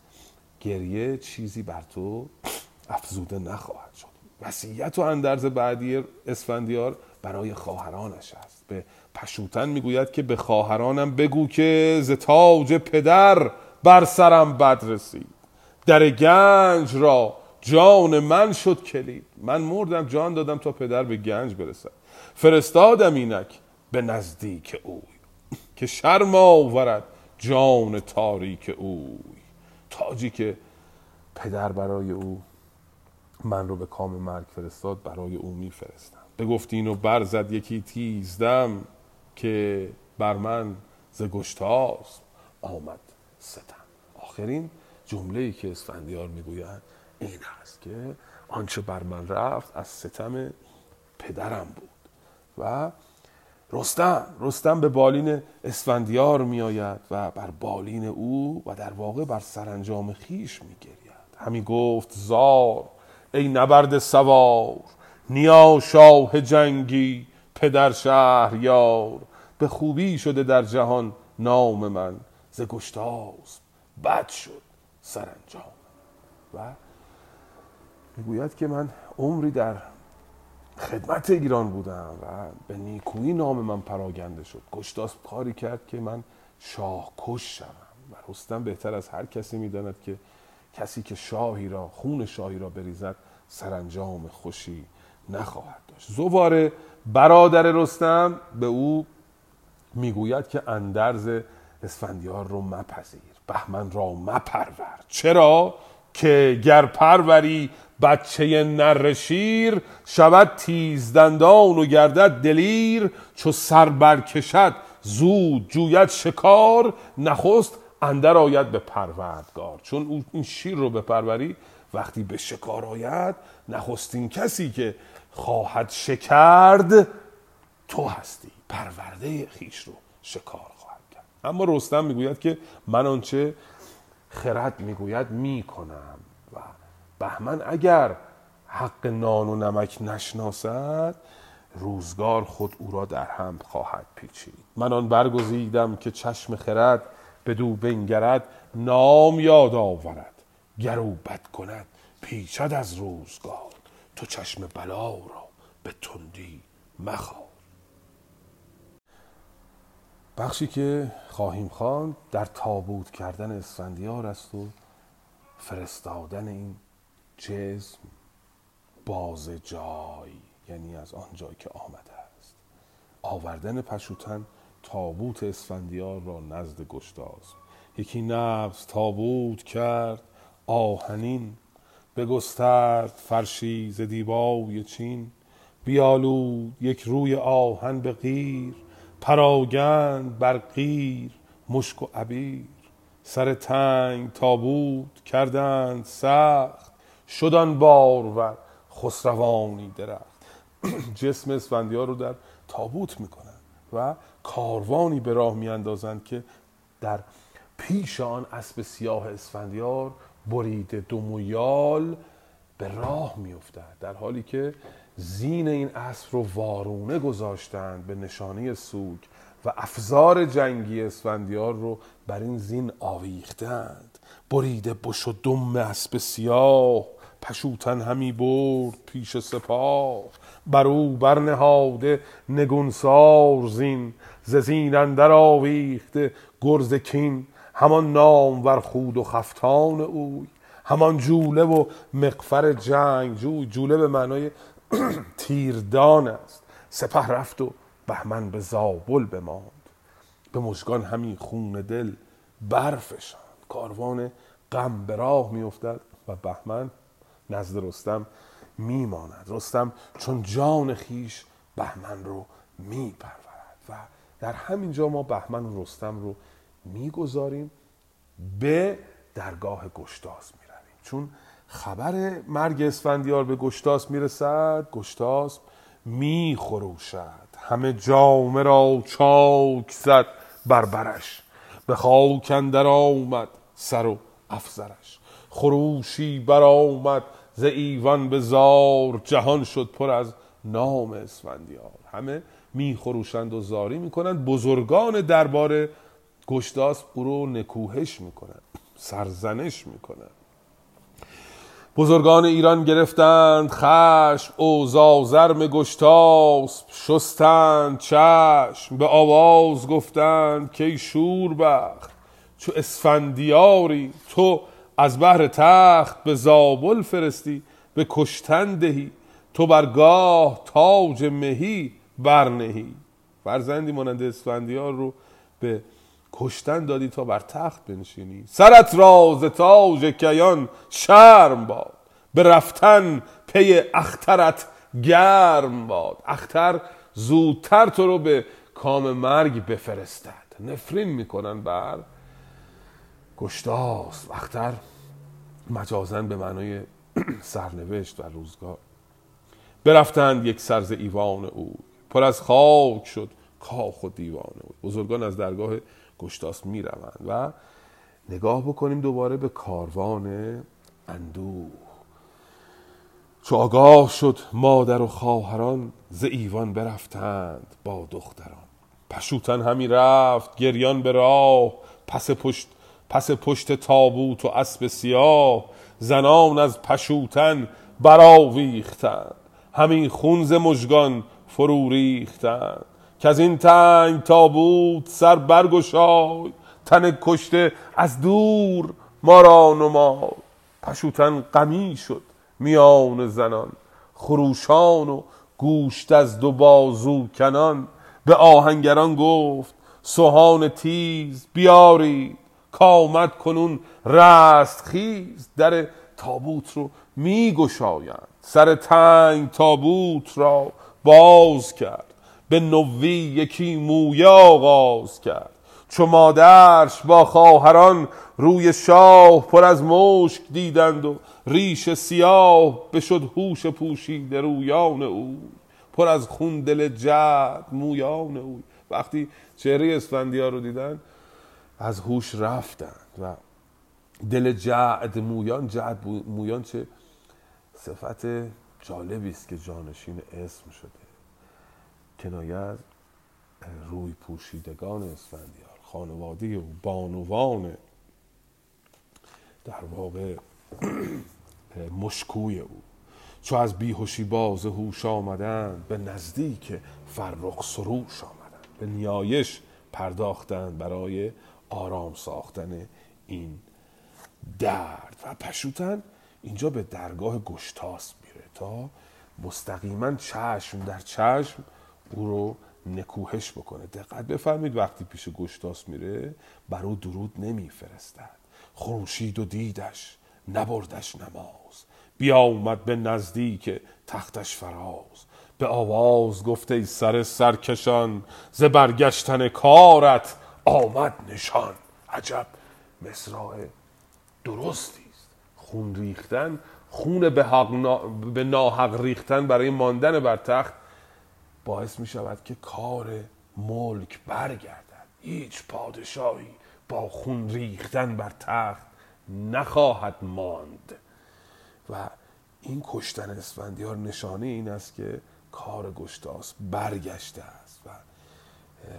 گریه چیزی بر تو افزوده نخواهد شد. وصیت و اندرز بعدی اسفندیار برای خواهرانش است. به پشوتن می‌گوید که به خواهرانم بگو که ز تاج پدر بر سرم بد رسید. در گنج را جان من شد کلید. من مردم جان دادم تا پدر به گنج برسد. فرستادم اینک به نزدیک اوی که شرم آورد جان تاریک اوی. تاجی که پدر برای او من رو به کام مرگ فرستاد برای او میفرستم. بگفت اینو برزد یکی تیزدم. که بر من ز گشتاس آمد ستم. آخرین جمله ای که اسفندیار می‌گوید این هست که آنچه بر من رفت از ستم پدرم بود و رستم رستم به بالین اسفندیار میآید و بر بالین او و در واقع بر سرانجام خیش میگرید. همی گفت زار ای نبرد سوار نیا شاه جنگی پدر شهریار به خوبی شده در جهان نام من. ز گشتاس بد شد سرانجام. و می‌گوید که من عمری در خدمت ایران بودم و به نیکویی نام من پراگنده شد. گشتاس کاری کرد که من شاه کش شوم و رستم بهتر از هر کسی می‌داند که کسی که شاهی را خون شاهی را بریزد سرانجام خوشی نخواهد داشت. زواره برادر رستم به او می‌گوید که اندرز اسفندیار رو مپذیر بهمن را مپرور. چرا؟ که گر پروری بچه نر شیر شود تیزدندان و گردد دلیر. چو سر برکشد زود جوید شکار. نخست اندر آید به پروردگار. چون این شیر رو به پروری وقتی به شکار آید نخستین کسی که خواهد شکرد تو هستی. پرورده خیش رو شکار خواهد کرد. اما رستم می‌گوید که من آنچه خرد می‌گوید می‌کنم. و بهمن اگر حق نان و نمک نشناسد روزگار خود او را در هم خواهد پیچید. من آن برگزیدم که چشم خرد بدو بنگرد نام یاد آورد گر او کند پیچد از روزگار. تو چشم بلا را به تندی مخواه. بخشی که خواهیم خواند در تابوت کردن اسفندیار است و فرستادن این جسم باز جای یعنی از آن جای که آمده است. آوردن پشوتن تابوت اسفندیار را نزد گشتاس یکی نبز تابوت کرد آهنین بگسترد فرشی ز دیبای چین بیالود یک روی آهن به قیر پراگند بر قیر مشک و عبیر. سر تنگ تابوت کردند سخت شدن بارور خسروانی درخت. جسم اسفندیار رو در تابوت می‌کنن و کاروانی به راه میاندازند که در پیش آن اسب سیاه اسفندیار بریده دومویال به راه میافتد. در حالی که زین این اسب رو وارونه گذاشتند به نشانه سوگ و افزار جنگی اسفندیار رو بر این زین آویختند. بریده بش و دم اسب سیاه پشوتن همی برد پیش سپاه. بر او برنهاده نگونسار زین ز زین اندر آویخته گرز کین. همان نام ور خود و خفتان اوی همان جوله و مقفر جنگ جوی جوله به معنای تیردان است. سپه رفت و بهمن به زابل بماند. به مژگان همی خون دل برفشاند. کاروان غم به راه میافتد و بهمن نزد رستم میماند. رستم چون جان خیش بهمن رو میپرورد و در همین جا ما بهمن و رستم رو می‌گذاریم به درگاه گشتاس می‌رویم. چون خبر مرگ اسفندیار به گشتاس می‌رسد گشتاس میخروشد. همه جامه را چاک زد بر برش. به خاک اندر آمد سر و افزرش خروشی برآمد ز ایوان به زار. جهان شد پر از نام اسفندیار. همه میخروشند و زاری می‌کنند. بزرگان دربار گشتاس او رو نکوهش می‌کنند سرزنش می‌کنند بزرگان ایران گرفتند خشم او زازرم گشتاسب شستند چشم به آواز گفتند که شوربخت چو اسفندیاری تو از بهر تخت به زابل فرستی به کشتن دهی تو برگاه تاج مهی برنهی. فرزندی مانند اسفندیار رو به کشتن دادی تا بر تخت بنشینی. سرت راز تاج کیان شرم باد. به رفتن پی اخترت گرم باد. اختر زودتر تو رو به کام مرگ بفرستد. نفرین می‌کنن بر گشتاس اختر مجازن به معنای سرنوشت و روزگار. برفتند یک سرز ایوان او پر از خاک شد کاخ و دیوان او بزرگان از درگاه گشتاس می روند و نگاه بکنیم دوباره به کاروان اندوه. چو آگاه شد مادر و خواهران ز ایوان برفتند با دختران. پشوتن همی رفت گریان به راه. پس پشت پس پشت تابوت و اسب سیاه. زنان از پشوتن برآویختند. همین خون ز مژگان فرو ریختند. که از این تنگ تابوت سر برگشای. تن کشته از دور ما را نمای. پشوتن غمی شد میان زنان. خروشان و گوشت از دو بازو کنان. به آهنگران گفت سوهان تیز بیارید. کامد کنون رست خیز. در تابوت رو میگشایند. سر تنگ تابوت را باز کرد. به نوی یکی مویه آغاز کرد. چو مادرش با خواهران روی شاه پر از مشک دیدند و ریش سیاه بشد هوش پوشیده رویان او. پر از خون دل جد مویان او. وقتی چهره اسفندیار رو دیدن از هوش رفتند و دل جعد مویان جعد مویان چه؟ صفت جالبی است که جانشین اسم شده. کنایه از روی پوشیدگان اسفندیار خانواده و بانوان در واقع مشکوی او. چو از بیهوشی باز هوش آمدند به نزدیک فرخ سروش آمدند به نیایش پرداختند برای آرام ساختن این درد. و پشوتن اینجا به درگاه گشتاس میره تا مستقیما چشم در چشم او رو نکوهش بکنه. دقت بفرمید وقتی پیش گشتاس میره بر درود نمیفرستد. خروشید و دیدش نبردش نماز. بیا اومد به نزدیک تختش فراز. به آواز گفته ای سر سرکشان ز برگشتن کارت آمد نشان. عجب مصراع درستی است. خون ریختن خون به, حق. به ناحق ریختن برای ماندن بر تخت باعث می شود که کار ملک برگردد. هیچ پادشاهی با خون ریختن بر تخت نخواهد ماند. و این کشتن اسفندیار نشانه این است که کار گشتاس برگشته است و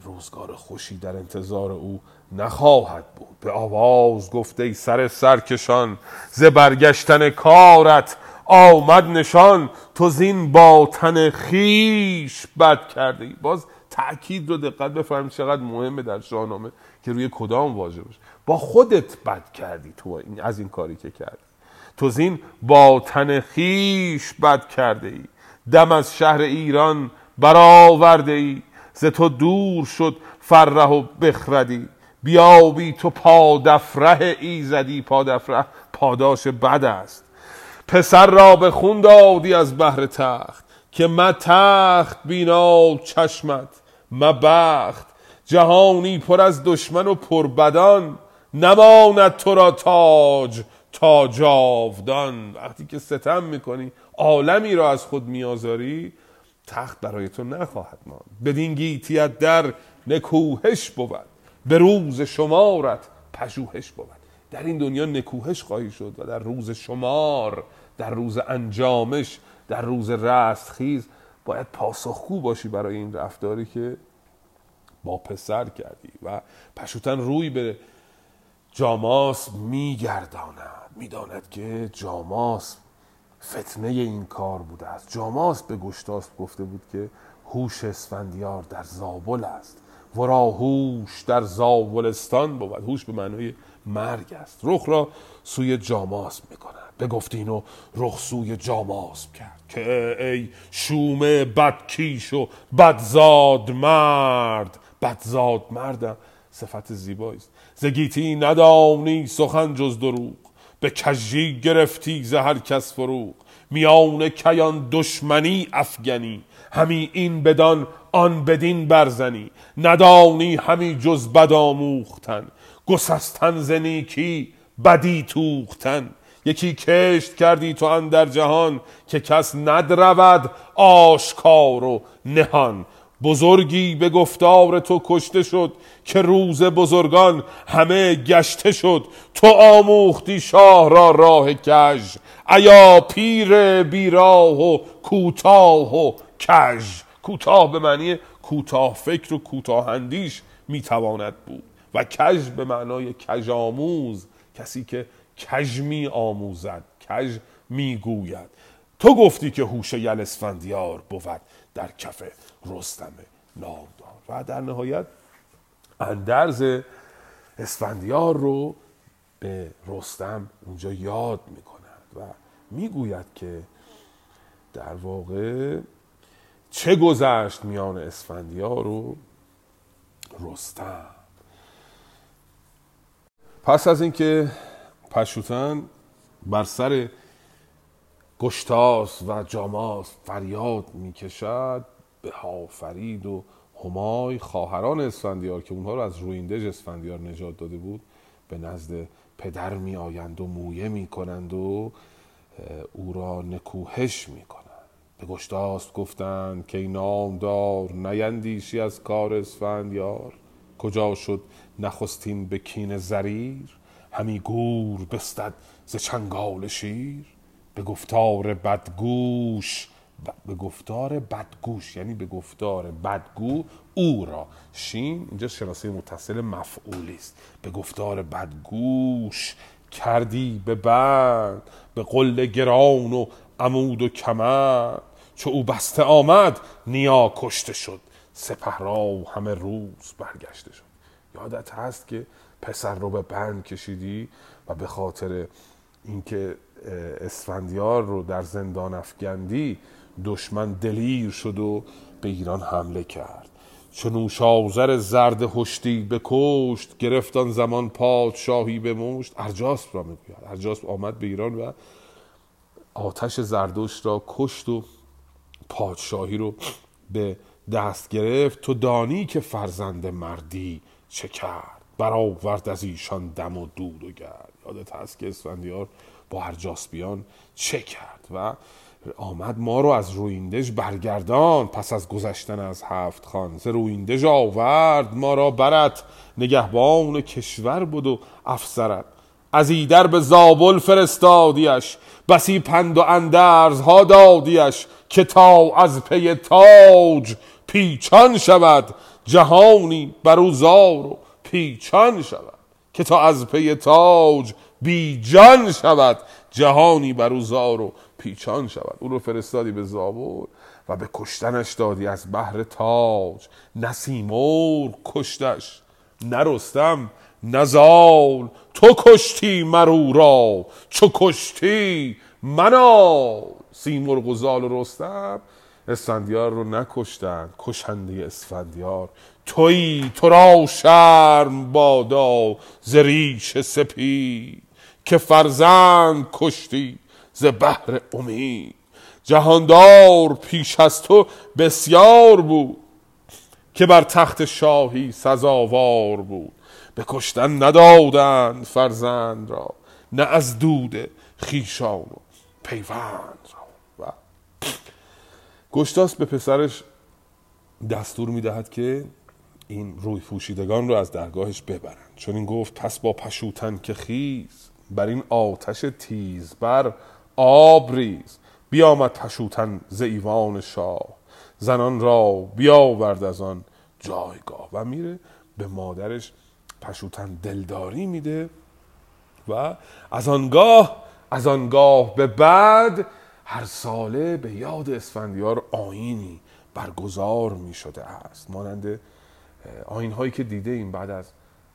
روزگار خوشی در انتظار او نخواهد بود. به آواز گفته ای سر سرکشان ز برگشتن کارت آمد نشان تو زین با تن خیش بد کرده ای باز تأکید رو دقت بفرمایید چقدر مهمه در شاهنامه که روی کدام واژه باشه. با خودت بد کردی تو این از این کاری که کردی. تو زین با تن خیش بد کرده ای دم از شهر ایران برآورده ای ز تو دور شد فره و بخردی. بیابی تو پادفره ایزدی. پادفره پاداش بد است. پسر را به خون دادی از بهر تخت که ما تخت بینا چشمت ما بخت. جهانی پر از دشمن و پربدان نماند تو را تاج تا جاودان وقتی که ستم می‌کنی عالمی را از خود میآزاری تخت برای تو نخواهد ماند. بدین گیتیت در نکوهش بود به روز شمارت پژوهش بود. در این دنیا نکوهش خواهی شد و در روز شمار در روز انجامش در روز رستخیز باید پاسخگو باشی برای این رفتاری که با پسر کردی و پشوتن روی به جاماس میگرداند. می‌داند که جاماس فتنه این کار بوده است. جاماس به گشتاس گفته بود که هوش اسفندیار در زابل است. ورا هوش در زاولستان بود. هوش به معنای مرگ است. رخ را سوی جاماس می‌کند. به گفتین و رخ سوی جاماس کرد که ای شوم بدکیش و بدزاد مرد. بدزاد مردم صفت زیبایی است. زگیتی ندانی سخن جز دروغ. به کجی گرفتی ز هر کس فروغ. میان کیان دشمنی افگنی. همی این بدان آن بدین برزنی. ندانی همی جز بد آموختن. گسستن ز نیکی بدی توختن. یکی کشت کردی تو اندر جهان که کس ندرود آشکار و نهان. بزرگی به گفتار تو کشته شد که روز بزرگان همه گشته شد. تو آموختی شاه را راه کژ. ایا پیر بیراه و کوتاه و کژ. کوتاه به معنی کوتاه فکر و کوتاه اندیش می‌تواند بود. و کژ به معنای کژ آموز کسی که کژ می آموزد کژ می‌گوید تو گفتی که هوش یل اسفندیار بود در کف رستم نامدار. و در نهایت اندرز اسفندیار رو به رستم اونجا یاد می‌کند و می‌گوید که در واقع چه گذشت میان اسفندیار و رستم؟ پس از اینکه پشوتن بر سر گشتاس و جاماس فریاد می‌کشد به فرید و همای خواهران اسفندیار که اونها رو از رویندج اسفندیار نجات داده بود به نزد پدر می آیند و مویه می کنند و او را نکوهش می کنند به گشتاست گفتند که نامدار نیندیشی از کار اسفندیار. کجا شد نخستین به کین زریر؟ همی گور بستد ز چنگال شیر؟ به گفتار بدگوش به گفتار بدگوش یعنی به گفتار بدگو او را. شین اینجا شناسه متصل مفعولی است. به گفتار بدگوش کردی به بند به قل گران و عمود و کمر چو او بسته آمد نیا کشته شد. سپه را همه روز برگشته شد. یادت هست که پسر رو به بند کشیدی و به خاطر اینکه اسفندیار رو در زندان افگندی دشمن دلیر شد و به ایران حمله کرد. چون نوشازر زرد هشتی بکشت گرفتان زمان پادشاهی به مشت. ارجاسپ را می‌گوید. ارجاسپ آمد به ایران و آتش زردشت را کشت و پادشاهی رو به دست گرفت تو دانی که فرزند مردی چه کرد. برآورد از ایشان دم و دود و گرد. یادت هست که اسفندیار با ارجاسپیان چه کرد و آمد ما رو از رویندش برگردان. پس از گذشتن از هفت خان ز رویندش آورد. ما را برت نگهبان کشور بود و افسرت. از ایدر به زابل فرستادیش. بسی پند و اندرزها دادیش که تا از پی تاج پیچان شود جهانی بر او زار و پیچان شود که تا از پی تاج بی جان شود جهانی بر او زار و پیچان شود. او رو فرستادی به زابل و به کشتنش دادی از بهر تاج. نسیمور کشتش نرستم نزال تو کشتی مرو را چو کشتی منا. سیمرغ و زال و رستم اسفندیار رو نکشتن کشنده اسفندیار تویی تو را شرم بادا ز ریش سپید که فرزند کشتی ز بحر امید. جهاندار پیش از تو بسیار بود که بر تخت شاهی سزاوار بود. به کشتن ندادند فرزند را نه از دود خیشان و پیوند را. گشتاس به پسرش دستور می‌دهد که این روی پوشیدگان رو از درگاهش ببرند. چون این گفت پس با پشوتن که خیز بر این آتش تیز بر آب ریز بیامد پشوتن ز ایوان شاه زنان را بیاورد از آن جایگاه. و میره به مادرش پشوتن دلداری میده و از آنگاه از آنگاه به بعد هر ساله به یاد اسفندیار آینی برگزار می شده است. مانند آین هایی که دیده این بعد از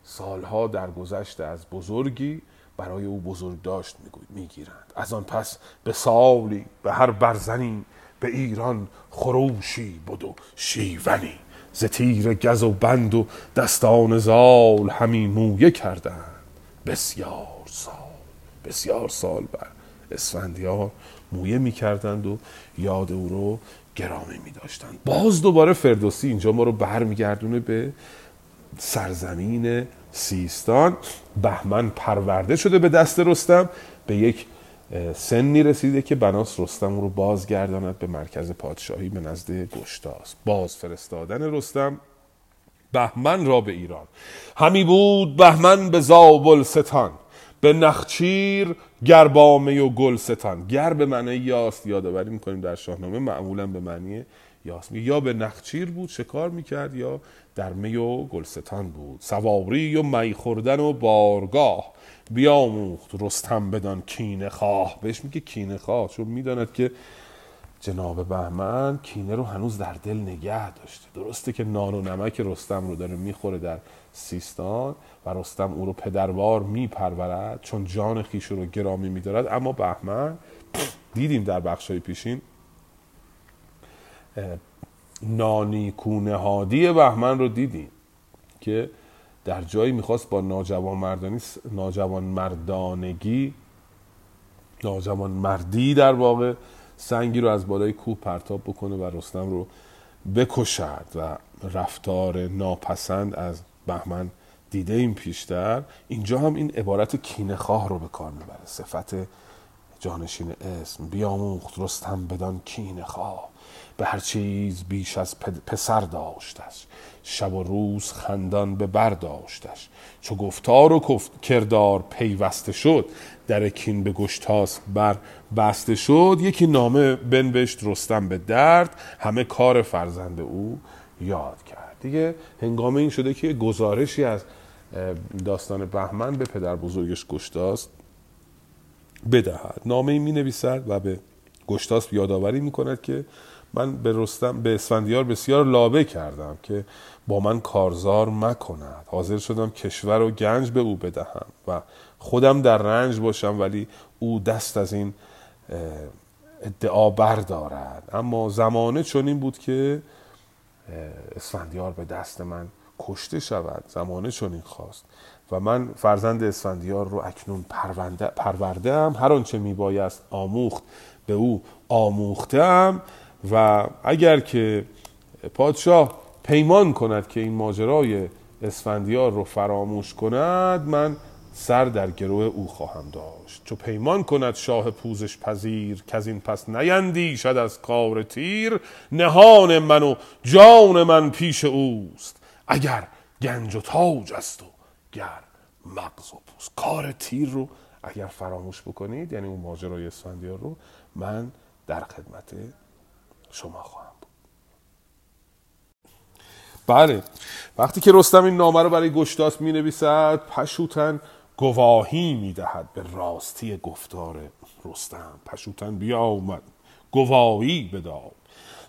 سالها در گذشته از بزرگی برای او بزرگ داشت می‌گیرند. از آن پس به سالی به هر برزنی به ایران خروشی بود و شیونی. ز تیر گز و بند و دستان زال همی مویه کردند. بسیار سال بسیار سال بر اسفندیار مویه می‌کردند و یاد او رو گرامی می داشتند باز دوباره فردوسی اینجا ما رو برمیگردونه به سرزمین سیستان. بهمن پرورده شده به دست رستم. به یک سنی رسیده که بناس رستم رو بازگرداند به مرکز پادشاهی به نزد گشتاس. باز فرستادن رستم بهمن را به ایران. همی بود بهمن به زابل ستان. به نخچیر گربامه و گل ستان. گر به معنی یاست یادآوری می‌کنیم در شاهنامه معمولا به معنی یاست یا به نخچیر بود شکار می‌کرد؟ یا در می و گلستان بود. سواری و می خوردن و بارگاه. بیاموخت رستم بدان کینه خواه. بهش میگه کینه خواه. چون می‌داند که جناب بهمن کینه رو هنوز در دل نگه داشته. درسته که نان و نمک رستم رو داره می‌خوره در سیستان و رستم او رو پدروار میپرورد چون جان خیش رو گرامی میدارد. اما بهمن دیدیم در بخشای پیشین نانیکونه هادی بهمن رو دیدیم که در جایی می‌خواست با ناجوان مردانی ناجوان مردانگی ناجوان مردی در واقع سنگی رو از بالای کوه پرتاب بکنه و رستم رو بکشد و رفتار ناپسند از بهمن دیده این پیشتر. اینجا هم این عبارت کینخواه رو به کار می‌بره. صفت جانشین اسم بیاموخت رستم بدان کینخواه به هر چیز بیش از پسر داشتش. شب و روز خندان به برداشتش چو گفتار و کردار پیوسته شد در کین به گشتاس بر بسته شد یکی نامه بنوشت رستم به درد همه کار فرزند او یاد کرد. دیگه هنگام این شده که گزارشی از داستان بهمن به پدر بزرگش گشتاس بدهد. نامه می نویسد و به گشتاس یادآوری می کند که من به رستم به اسفندیار بسیار لابه کردم که با من کارزار مکند. حاضر شدم کشور و گنج به او بدهم و خودم در رنج باشم ولی او دست از این ادعا بردارد. اما زمانه چنین بود که اسفندیار به دست من کشته شود. زمانه چنین خواست. و من فرزند اسفندیار رو اکنون پرورده ام هر آنچه میبایست آموخت به او آموختم. و اگر که پادشاه پیمان کند که این ماجرای اسفندیار رو فراموش کند من سر در گروه او خواهم داشت. چو پیمان کند شاه پوزش پذیر که از این پس نیندیشد از کار تیر. نهان من و جان من پیش اوست. اگر گنج و تاج است و گر مغز و پوست. کار تیر رو اگر فراموش بکنید یعنی اون ماجرای اسفندیار رو من در خدمت شما خواهم بود. بله. وقتی که رستم این نامه رو برای گشتاس می نویسد پشوتن گواهی می دهد به راستی گفتار رستم. پشوتن بیا اومد گواهی بداد.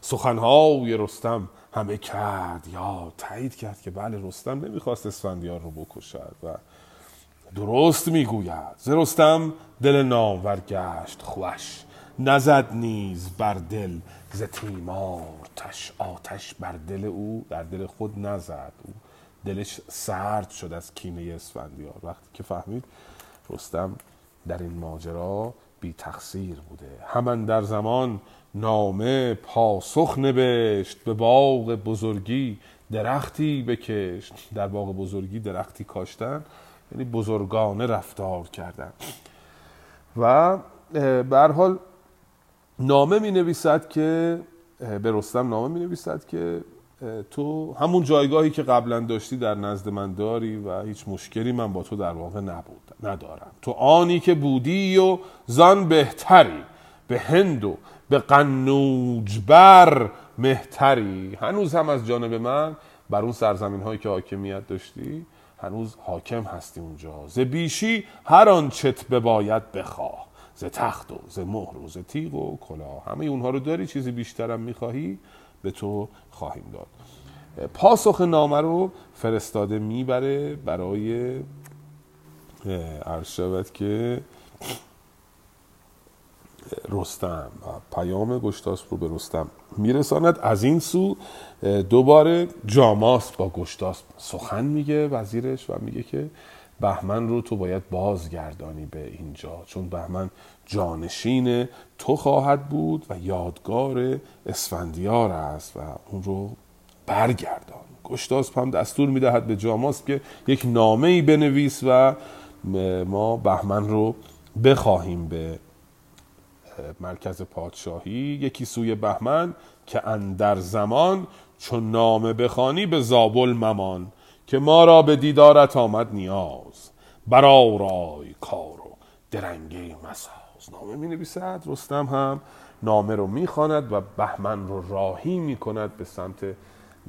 سخنهای رستم همه کرد یا تایید کرد که بله رستم نمی‌خواست اسفندیار رو بکشد و درست می‌گوید. ز رستم دل نامور گشت خوش نزد نیز بر دل. ز تیمار تش آتش بر دل او در دل خود نزد او. دلش سرد شد از کینه اسفندیار. وقتی که فهمید رستم در این ماجرا بی تقصیر بوده. همان در زمان نامه پاسخ نوشت به باغ بزرگی درختی بکشت. در باغ بزرگی درختی کاشتن یعنی بزرگانه رفتار کردن. و به حال نامه می نویسد که به رستم نامه می نویسد که تو همون جایگاهی که قبلا داشتی در نزد من داری و هیچ مشکلی من با تو در واقع نبود ندارم. تو آنی که بودی و زان بهتری به هند و به قنوج بر مهتری. هنوز هم از جانب من بر اون سرزمین هایی که حاکمیت داشتی هنوز حاکم هستی اونجا. ز بیشی هر آن چت بباید بخواه. ز تخت و ز مهر و ز تیغ و کلاه. همه اونها رو داری چیزی بیشترم می‌خواهی به تو خواهیم داد. پاسخ نامه رو فرستاده می‌بره برای عرض که رستم و پیام گشتاس رو به رستم میرساند. از این سو دوباره جاماس با گشتاس سخن میگه وزیرش و میگه که بهمن رو تو باید بازگردانی به اینجا. چون بهمن جانشین تو خواهد بود و یادگار اسفندیار است و اون رو برگردان. گشتاس هم دستور می‌دهد به جاماس که یک نامه ای بنویس و ما بهمن رو بخواهیم به مرکز پادشاهی. یکی سوی بهمن که اندر زمان چون نامه بخوانی به زابل ممان که ما را به دیدارت آمد نیاز. برارای کار و درنگه مساز. نامه می نویسد رستم هم نامه رو می‌خواند و بهمن رو راهی می کند به سمت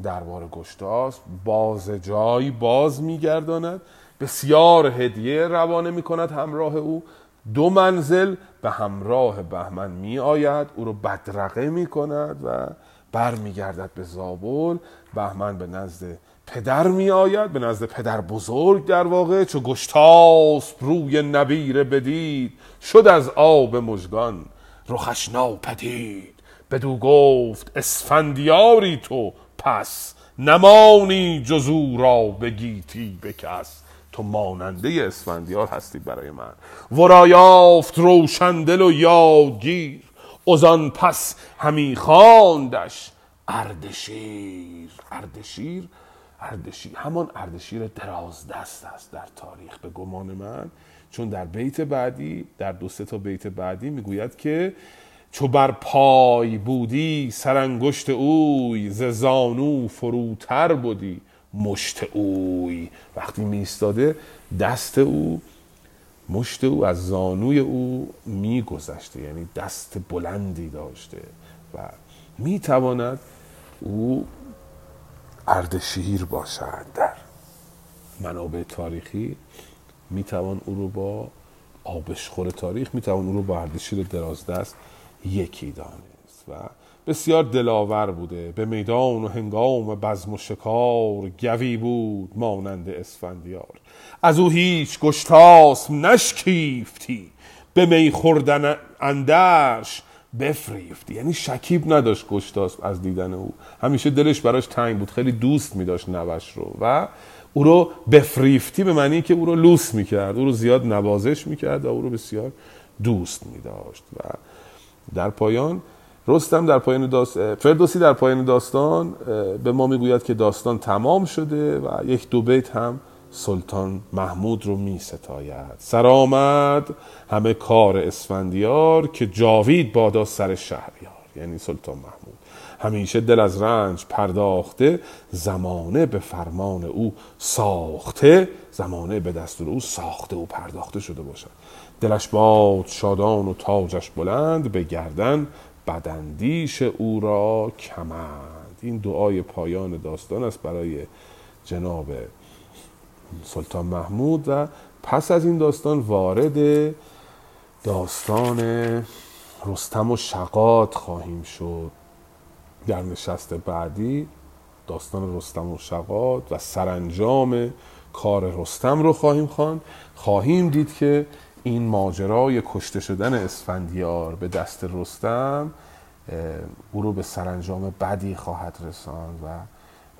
دربار گشتاس. باز جای باز میگرداند. بسیار هدیه روانه می کند همراه او. دو منزل به همراه بهمن می آید او رو بدرقه می کند و برمیگردد به زابل. بهمن به نزد پدر می آید به نزد پدر بزرگ در واقع چو گشتاسپ روی نبیره بدید. شد از آب مژگان رخش ناپدید. بدو گفت اسفندیاری تو پس نمانی جزو را بگیتی بکس. تو ماننده اسفندیار هستی برای من. ورا یافت روشندل و یادگیر. ازان پس همی خواندش اردشیر. اردشیر اردشیر همان اردشیر دراز دست است در تاریخ به گمان من. چون در بیت بعدی در دو سه تا بیت بعدی می‌گوید که چو بر پای بودی سرانگشت اوی ز زانو فروتر بودی مشت اوی. وقتی میستاده دست او مشت او از زانوی او میگذشته یعنی دست بلندی داشته و می‌تواند او اردشیر باشد در. منابع تاریخی می‌توان او رو با آبشخور تاریخ می‌توان او رو با اردشیر درازدست یکی دانست و بسیار دلاور بوده. به میدان و هنگام بزم و شکار گوی بود مانند اسفندیار. از او هیچ گشتاسم نشکیفتی. به می خوردن اندرش بفریفتی یعنی شکیب نداشت گشتاسب از دیدن او. همیشه دلش براش تنگ بود. خیلی دوست می داشت نوش رو و او رو بفریفتی به معنی که او رو لوس می‌کرد. او رو زیاد نوازش می‌کرد و او رو بسیار دوست می داشت و در پایان رستم در پایان داستان فردوسی در پایان داستان به ما می‌گوید که داستان تمام شده و یک دو بیت هم سلطان محمود رو می ستاید. سر آمد همه کار اسفندیار که جاوید بادا سر شهریار. یعنی سلطان محمود. همیشه دل از رنج پرداخته زمانه به فرمان او ساخته زمانه به دستور او ساخته و پرداخته شده باشد. دلش باد شادان و تاجش بلند به گردن بدندیش او را کمند. این دعای پایان داستان است برای جناب سلطان محمود و پس از این داستان وارد داستان رستم و شقات خواهیم شد. در نشست بعدی داستان رستم و شقات و سرانجام کار رستم رو خواهیم خواند. خواهیم دید که این ماجرای کشته شدن اسفندیار به دست رستم او رو به سرانجام بدی خواهد رساند و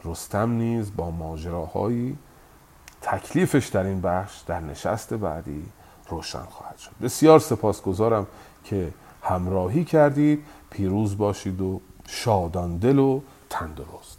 رستم نیز با ماجراهایی تکلیفش در این بخش در نشست بعدی روشن خواهد شد. بسیار سپاسگزارم که همراهی کردید پیروز باشید و شادان دل و تندرست.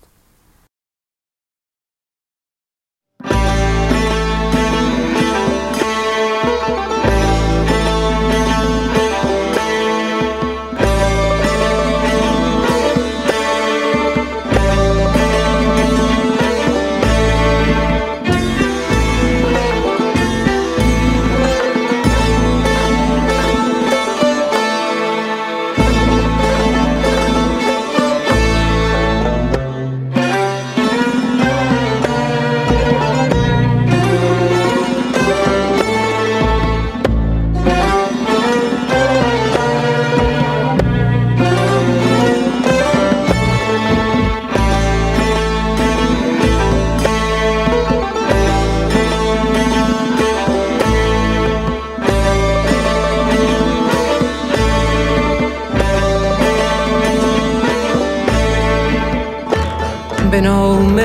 به نام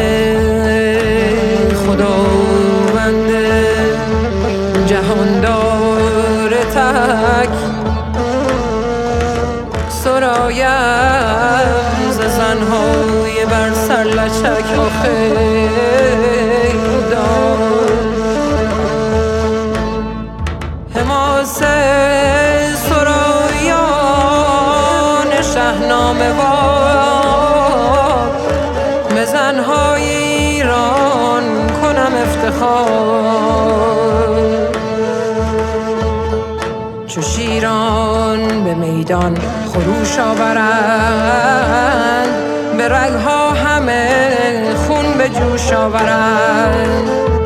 خروش آورند. به رگها همه خون به جوش آورند.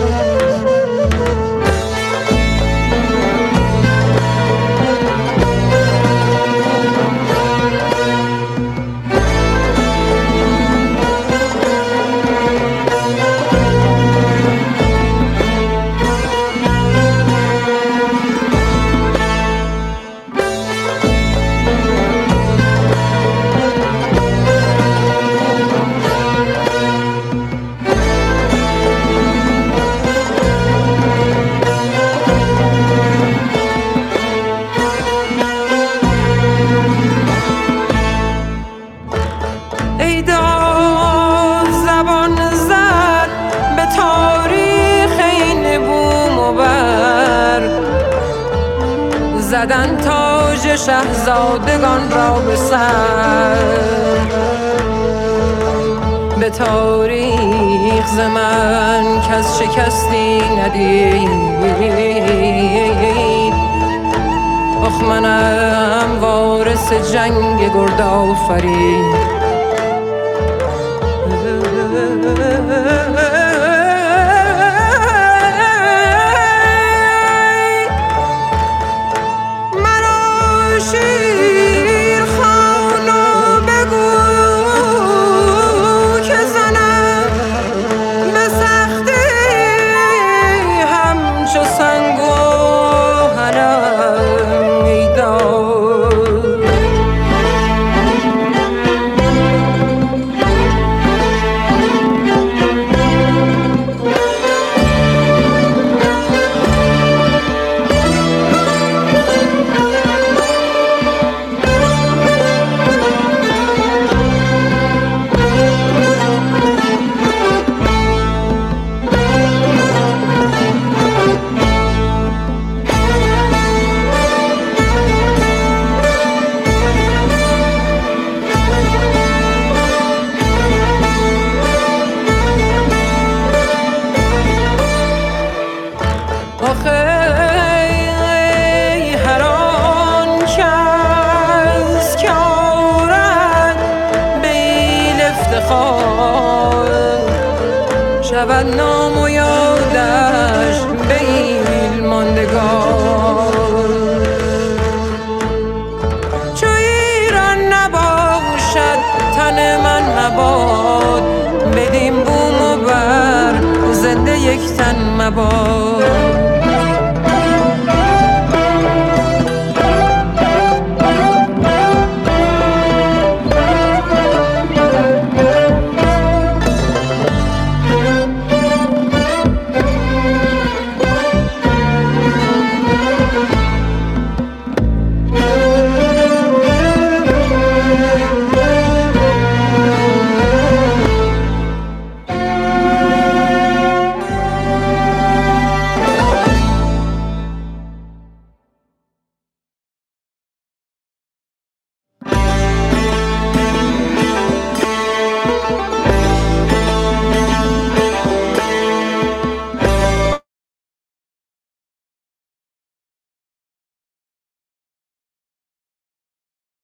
شهزادگان را به سر. به تاریخ ز من کس شکستی ندید. منم وارث جنگ گرد آفرید.